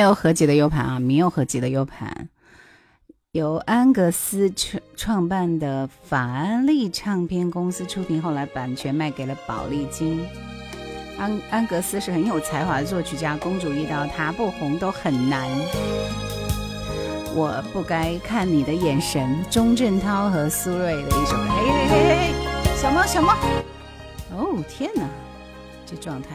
有合集的 U 盘啊，没有合集的 U 盘。由安格斯创创办的法安利唱片公司出品，后来版权卖给了宝丽金。安安格斯是很有才华的作曲家，公主遇到他不红都很难。我不该看你的眼神，钟镇涛和苏芮的一首。嘿嘿嘿嘿，小猫小猫。哦天哪，这状态。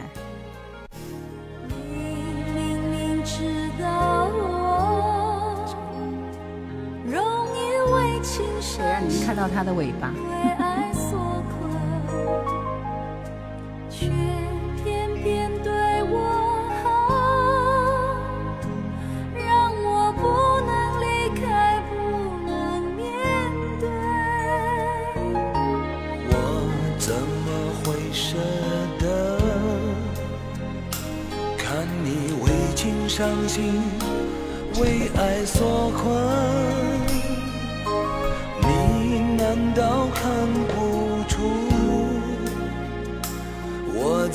舍得看你为情伤心，为爱所困？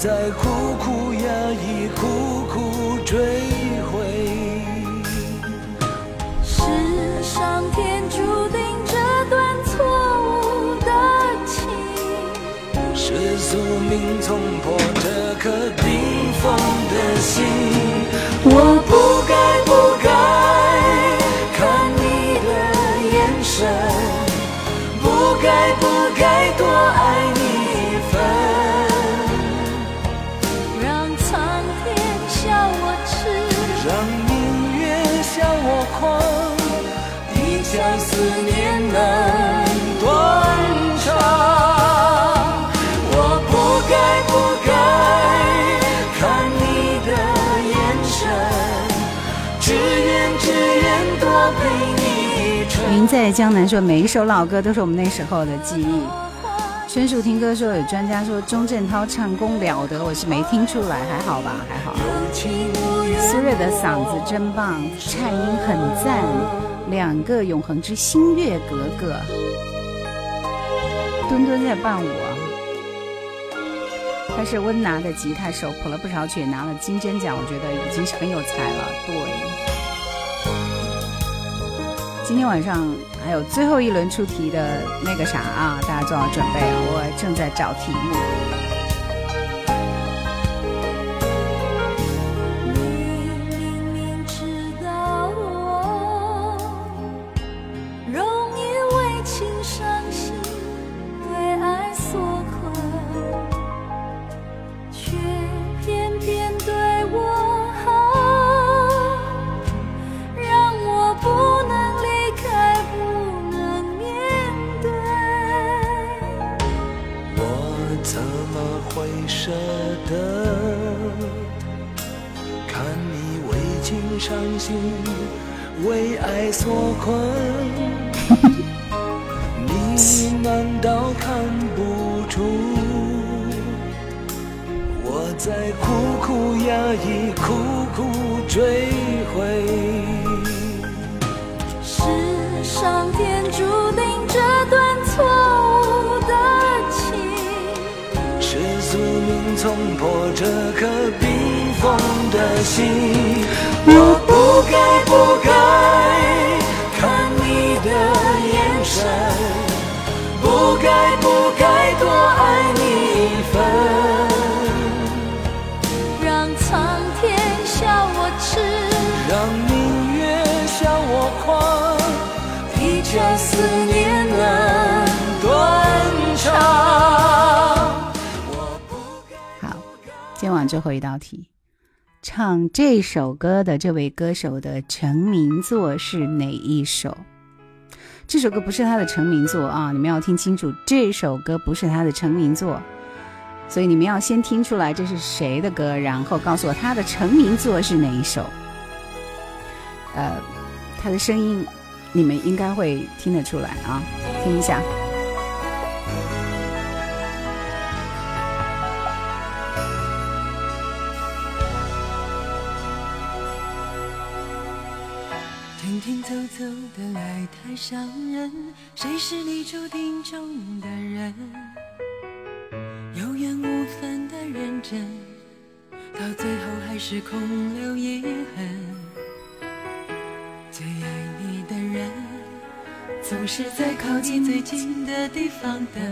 在苦苦压抑，苦苦追悔？是上天注定这段错误的情。是宿命冲破这颗冰封的心，在江南说，每一首老歌都是我们那时候的记忆。宣树听歌说，有专家说钟镇涛唱功了得，我是没听出来，还好吧，还好。苏芮的嗓子真棒，颤音很赞，两个永恒之星月格格。墩墩在伴舞啊，他是温拿的吉他手，谱了不少曲，拿了金针奖，我觉得已经是很有才了。对。今天晚上还有最后一轮出题的那个啥啊，大家做好准备啊！我正在找题目。伤心，为爱所困？你难道看不出我在苦苦压抑，苦苦追悔？是上天注定这段冲破这颗冰封的心。我不该不该看你的眼神，不该不最后一道题，唱这首歌的这位歌手的成名作是哪一首？这首歌不是他的成名作啊，你们要听清楚，这首歌不是他的成名作，所以你们要先听出来这是谁的歌，然后告诉我他的成名作是哪一首。呃，他的声音你们应该会听得出来啊，听一下。有的爱太伤人，谁是你注定中的人？有缘无分的认真，到最后还是空留遗恨。最爱你的人总是在靠近最近的地方等，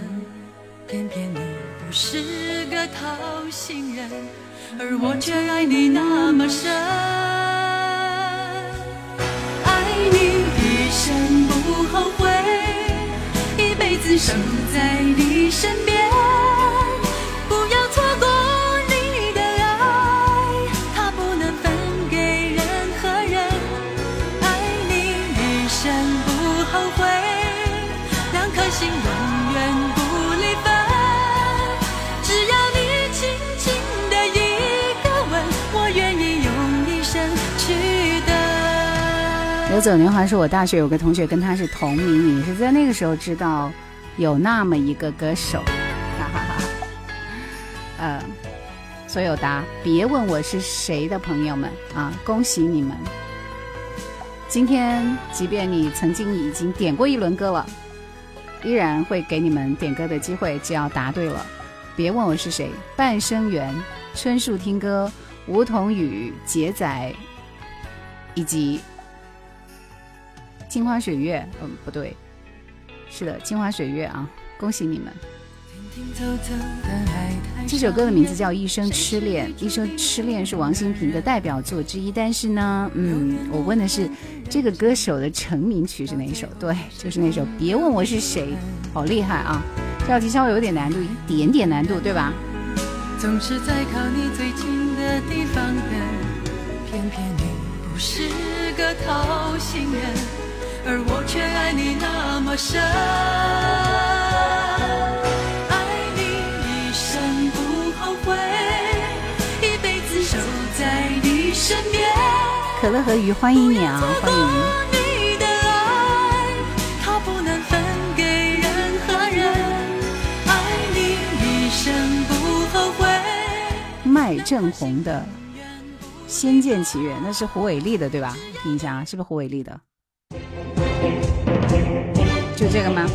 偏偏你不是个掏心人，而我却爱你那么深。生不后悔，一辈子守在你身边。走年华是我大学有个同学跟他是同名，你是在那个时候知道有那么一个歌手，哈哈哈。呃，所有答别问我是谁的朋友们啊，恭喜你们！今天即便你曾经已经点过一轮歌了，依然会给你们点歌的机会，只要答对了。别问我是谁，半生缘、春树听歌、梧桐雨、杰仔，以及镜花水月，嗯，不对，是的，镜花水月啊，恭喜你们！这首歌的名字叫《一生痴恋》，《一生痴恋》是王心平的代表作之一。但是呢，嗯，我问的是这个歌手的成名曲是哪一首？对，就是那首《别问我是谁》，好厉害啊！这道题稍微有点难度，一点点难度，对吧？总是在靠你最近的地方等，偏偏你不是个讨心人，而我却爱你那么深。爱你一生不后悔，一辈子守在你身边。可乐和鱼，欢迎你啊，欢迎！你的爱，它不能分给任何人。爱你一生不后悔。麦正红的《仙剑奇缘》，那是胡伟立的对吧？听一下啊，是不是胡伟立的？就这个吗？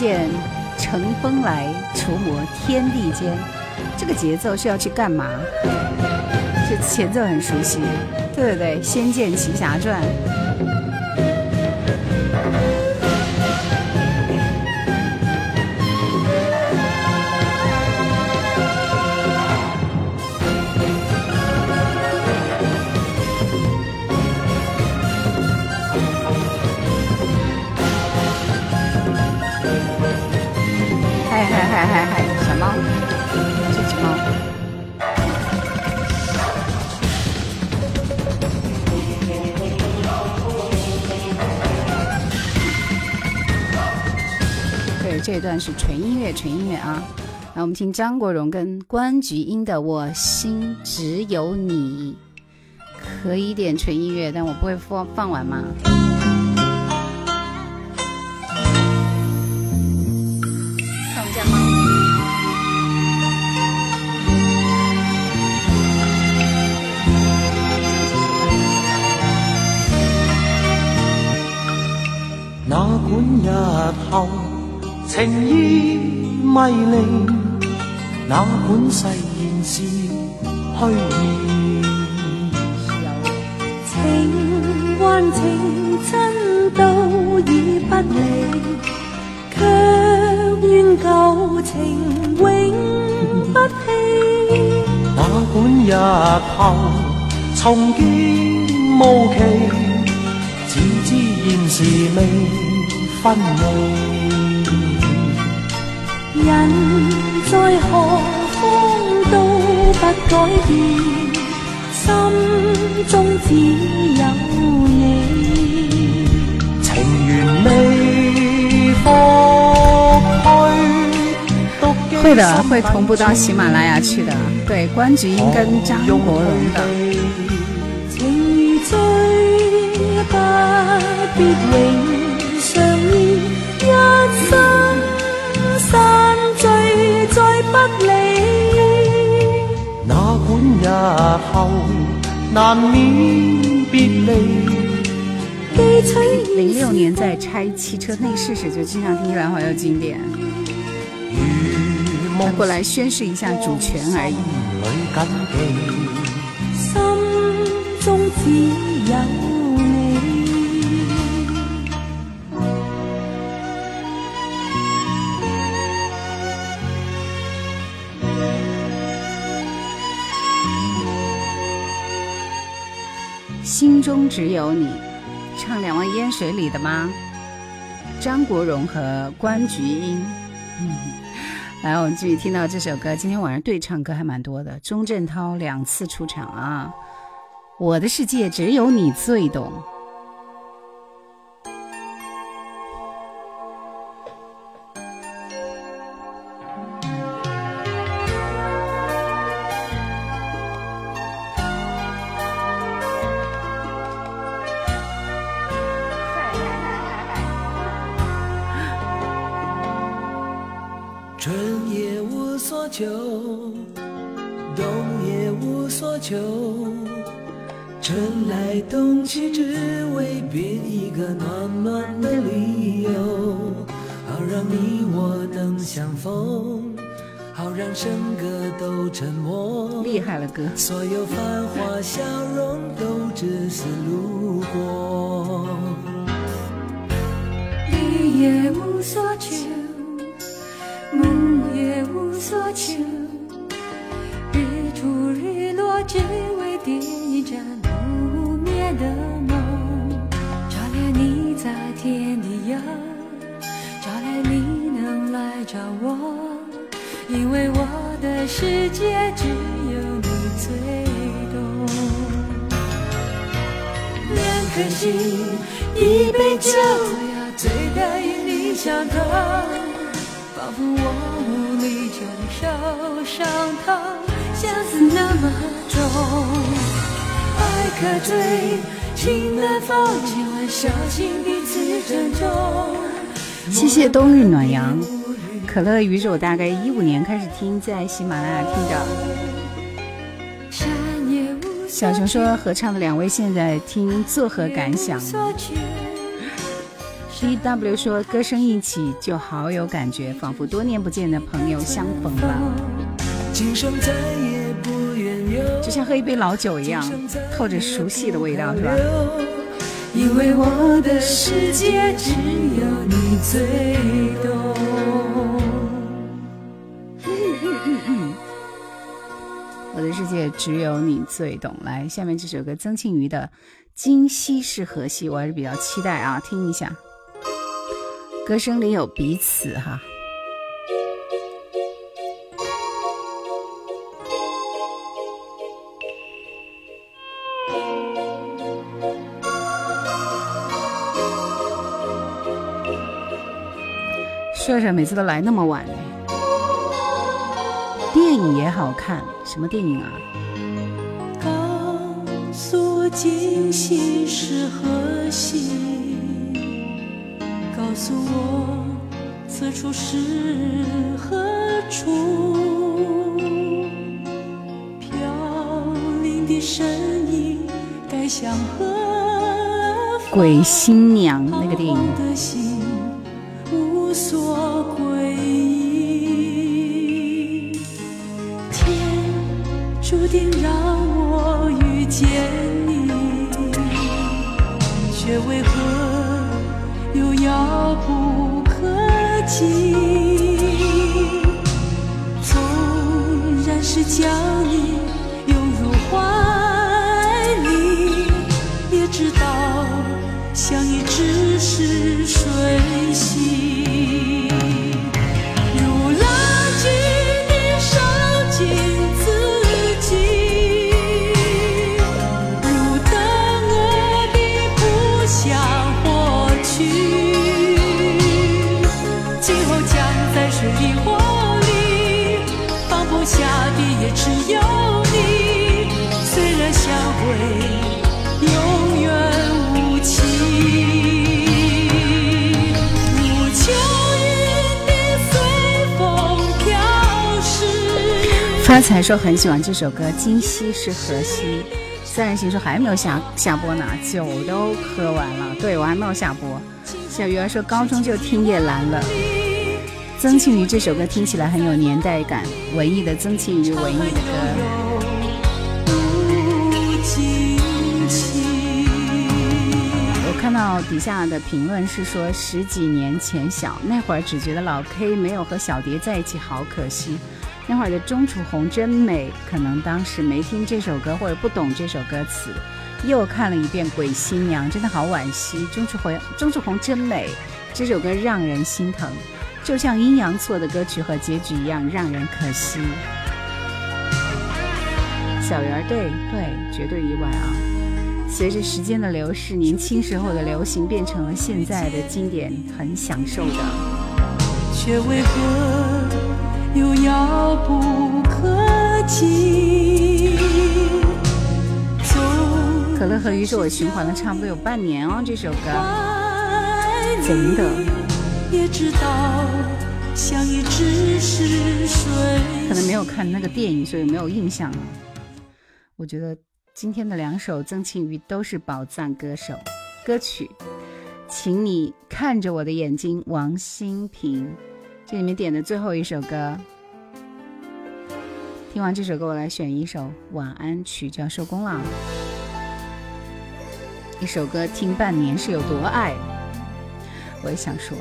见乘风来，除魔天地间。这个节奏是要去干嘛？这前奏很熟悉，对对对，《仙剑奇侠传》。这一段是纯音乐，纯音乐啊。来，我们听张国荣跟关菊英的《我心只有你》，可以点纯音乐，但我不会放放完吗？看一下吗？哪管日後情意迷離，哪管誓言是虛擬。情還情真都已不離，卻願舊情永不棄。哪管日後重見無期，只知現時未分离。人在何方都不改變，心中只有你。情缘未复去，会的，会同步到喜马拉雅去的。对，关菊英跟张国荣的。情如醉，不必永相依，一生散聚再不理。哪管日后难免别离。零六年在拆汽车内饰时，就经常听《依兰花》有经典。他过来宣誓一下主权而已。心中只有心中只有你，唱《两忘烟水里》的吗？张国荣和关菊英。嗯，来，我们继续听到这首歌。今天晚上对唱歌还蛮多的，钟镇涛两次出场啊！我的世界只有你最懂。求，冬也无所求，春来冬去，只为编一个暖暖的理由，好让你我能相逢，好让笙歌都沉默。厉害了，哥！所有繁华笑容都只是路过。你也无所求，因为我的世界只有你最懂。两颗心，一杯酒，醉得与你相同，仿佛我无力承受伤痛，相思那么重。爱可醉，情难放，千万小心彼此珍重。谢谢冬日暖阳，可乐鱼是我大概一五年开始听，在喜马拉雅听的。小熊说合唱的两位现在听作何感想？？D W 说歌声一起就好有感觉，仿佛多年不见的朋友相逢了，就像喝一杯老酒一样，透着熟悉的味道，是吧？因为我的世界只有你最懂。我的世界只有你最懂。来，下面这首歌曾庆瑜的《今夕是何夕》，我还是比较期待啊，听一下。歌声里有彼此哈。帅帅每次都来那么晚呢。电影也好看，什么电影啊？告诉我今夕是何夕，告诉我此处是何处。飘零的身影该向何方？鬼新娘那个电影，所为何又遥不可及？纵然是将刚才说很喜欢这首歌，今夕是何夕？自然醒说还没有下下播呢，酒都喝完了。对我还没有下播。小鱼儿说高中就听叶兰了。曾庆瑜这首歌听起来很有年代感，文艺的曾庆瑜，文艺的歌。我看到底下的评论是说十几年前小那会儿只觉得老 K 没有和小蝶在一起好可惜。那会儿的钟楚红真美，可能当时没听这首歌或者不懂这首歌词，又看了一遍《鬼新娘》，真的好惋惜。钟楚红，钟楚红真美，这首歌让人心疼，就像阴阳错的歌曲和结局一样，让人可惜。小圆儿，对对，绝对意外啊！随着时间的流逝，年轻时候的流行变成了现在的经典，很享受的。却为何？又遥不可及。可乐和鱼是我循环了差不多有半年哦，这首歌真的。可能没有看那个电影，所以没有印象了。我觉得今天的两首曾庆瑜都是宝藏歌手歌曲，请你看着我的眼睛，王心平。这里面点的最后一首歌，听完这首歌，我来选一首晚安曲，就要收工了。一首歌听半年是有多爱，我也想说。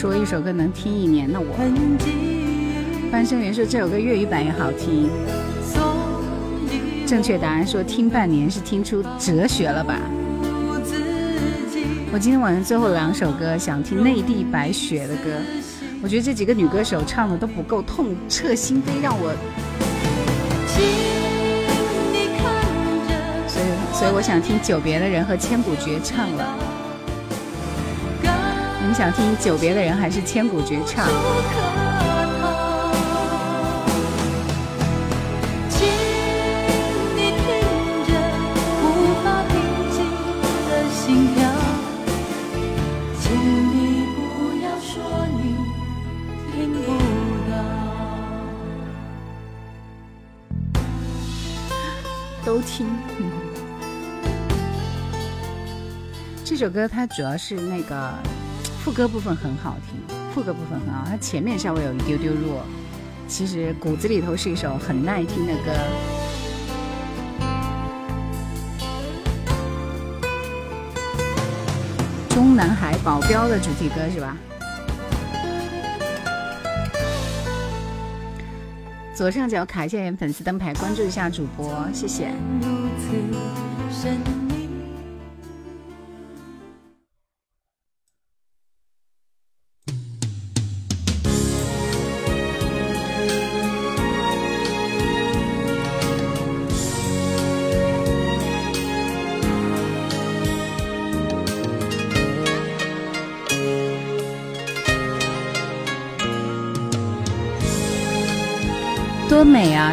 说一首歌能听一年的我，翻生源说这首歌粤语版也好听。正确答案说听半年是听出哲学了吧？我今天晚上最后两首歌想听内地白雪的歌，我觉得这几个女歌手唱的都不够痛彻心扉，让我。所以，所以我想听久别的人和千古绝唱了。你想听久别的人还是千古绝唱？都听。这首歌它主要是那个。副歌部分很好听，副歌部分很好，它前面稍微有一丢丢弱，其实骨子里头是一首很耐听的歌。中南海保镖的主题歌是吧？左上角卡一下粉丝灯牌，关注一下主播，谢谢。多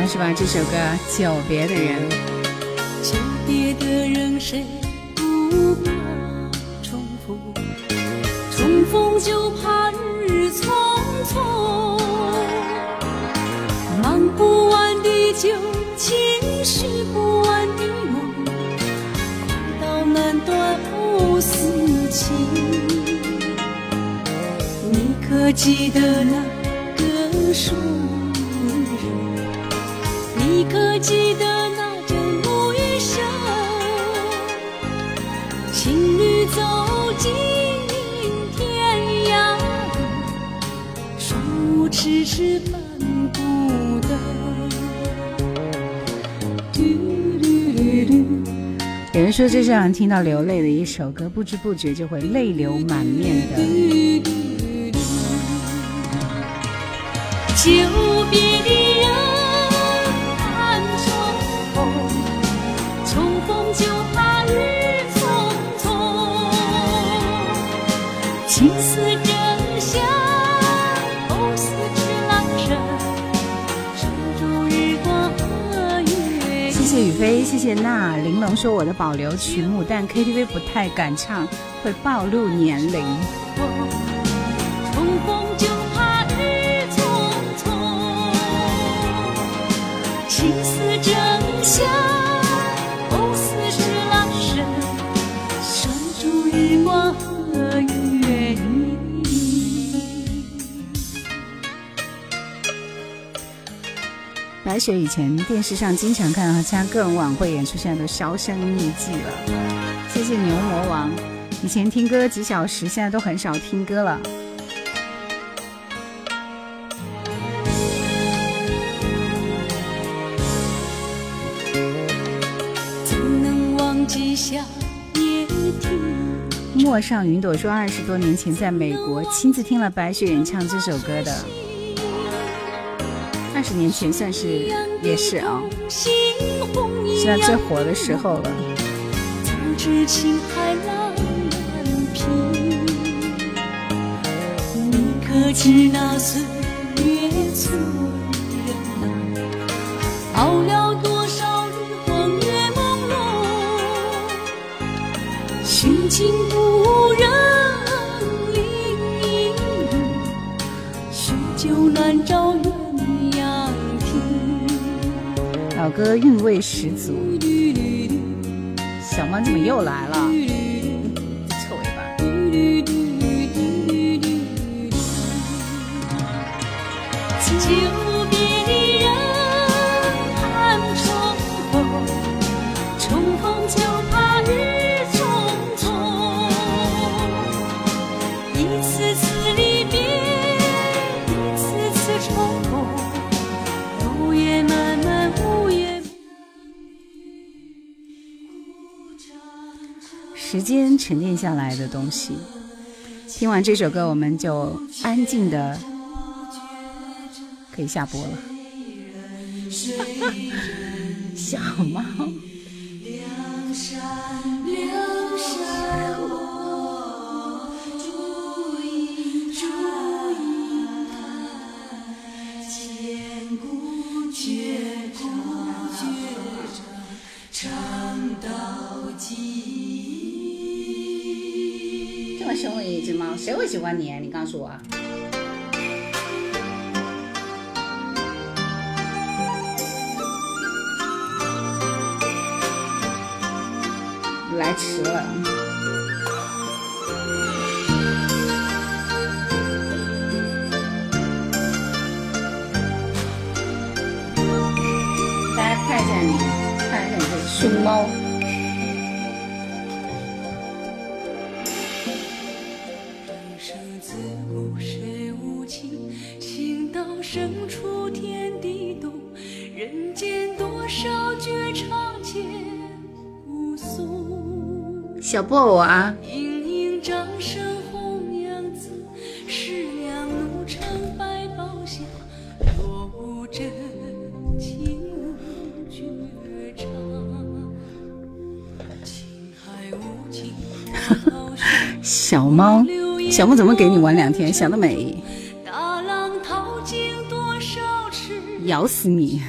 是吧？这首歌《久别的人》。久别的人，谁不怕重逢？重逢就怕日匆匆。忙不完的旧情，续不完的梦，快到难断不死情。你可记得那个说？可记得那阵木鱼声，情侣走进天涯，双无知迟迟翻不得。有人说这是让人听到流泪的一首歌，不知不觉就会泪流满面的。久别的谢娜玲珑说我的保留曲目，但 KTV 不太敢唱，会暴露年龄。重逢就怕雨匆匆，情似真相，白雪以前电视上经常看到她参加个人晚会演出，现在都销声匿迹了。谢谢牛魔王，以前听歌几小时，现在都很少听歌了。怎能忘记夏夜听？陌上云朵说，二十多年前在美国亲自听了白雪演唱这首歌的，二十年前算是也是啊，现在最火的时候了。早知情海浪漫平，你可知那岁月催人啊，熬了多少日风月朦胧，寻尽无人理，许久老歌韵味十足。小猫怎么又来了？间沉淀下来的东西。听完这首歌，我们就安静的可以下播了。想吗，你？你告诉我啊。来迟了。无情，涛 汹小猫，小猫怎么给你玩两天？想得美，大浪淘尽多少痴咬死你！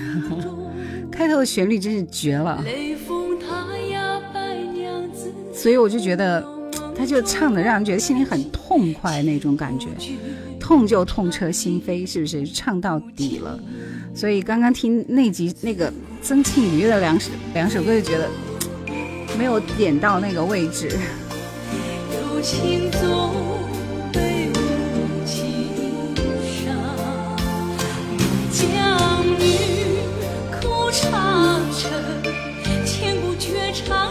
开头的旋律真是绝了，所以我就觉得，他就唱的让人觉得心里很痛快那种感觉，痛就痛彻心扉，是不是？唱到底了。所以刚刚听那集那个曾庆瑜的两首两首歌，就觉得没有点到那个位置。有情总被无情伤。将女哭长城，千古绝唱，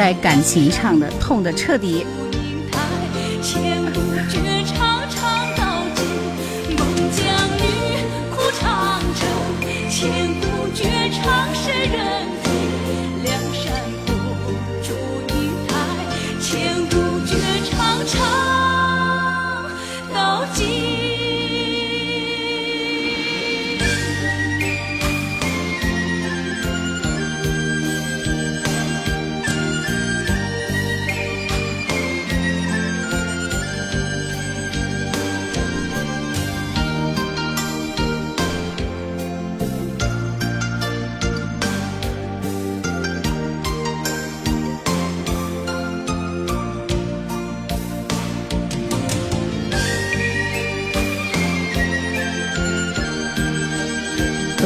在感情上的，痛的彻底。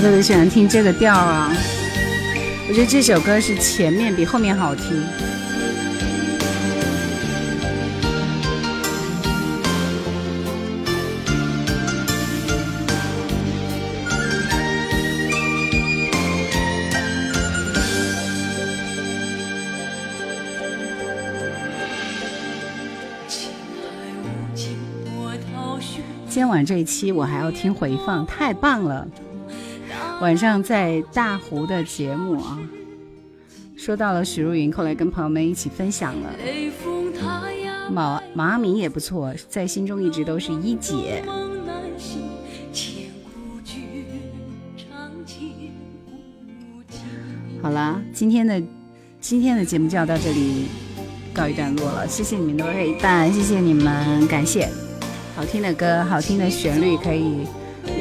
特别喜欢听这个调啊，我觉得这首歌是前面比后面好听。今晚这一期我还要听回放，太棒了！晚上在大湖的节目啊，说到了许茹芸，后来跟朋友们一起分享了。雷峰塔呀，毛毛阿敏也不错，在心中一直都是一姐。好了，今天的今天的节目就要到这里告一段落了，谢谢你们的陪伴，谢谢你们，感谢好听的歌，好听的旋律可以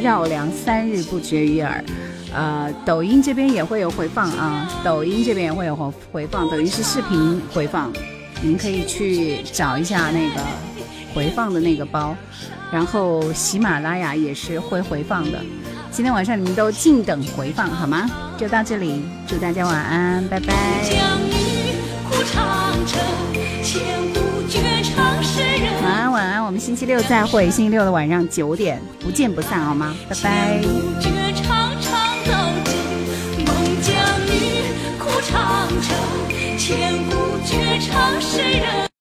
绕梁三日不绝于耳。呃，抖音这边也会有回放啊，抖音这边也会有回回放，抖音是视频回放，你们可以去找一下那个回放的那个包，然后喜马拉雅也是会回放的。今天晚上你们都静等回放好吗？就到这里，祝大家晚安，拜拜。晚安，晚安，我们星期六再会，星期六的晚上九点不见不散，好吗？拜拜。长城，千古绝唱谁人？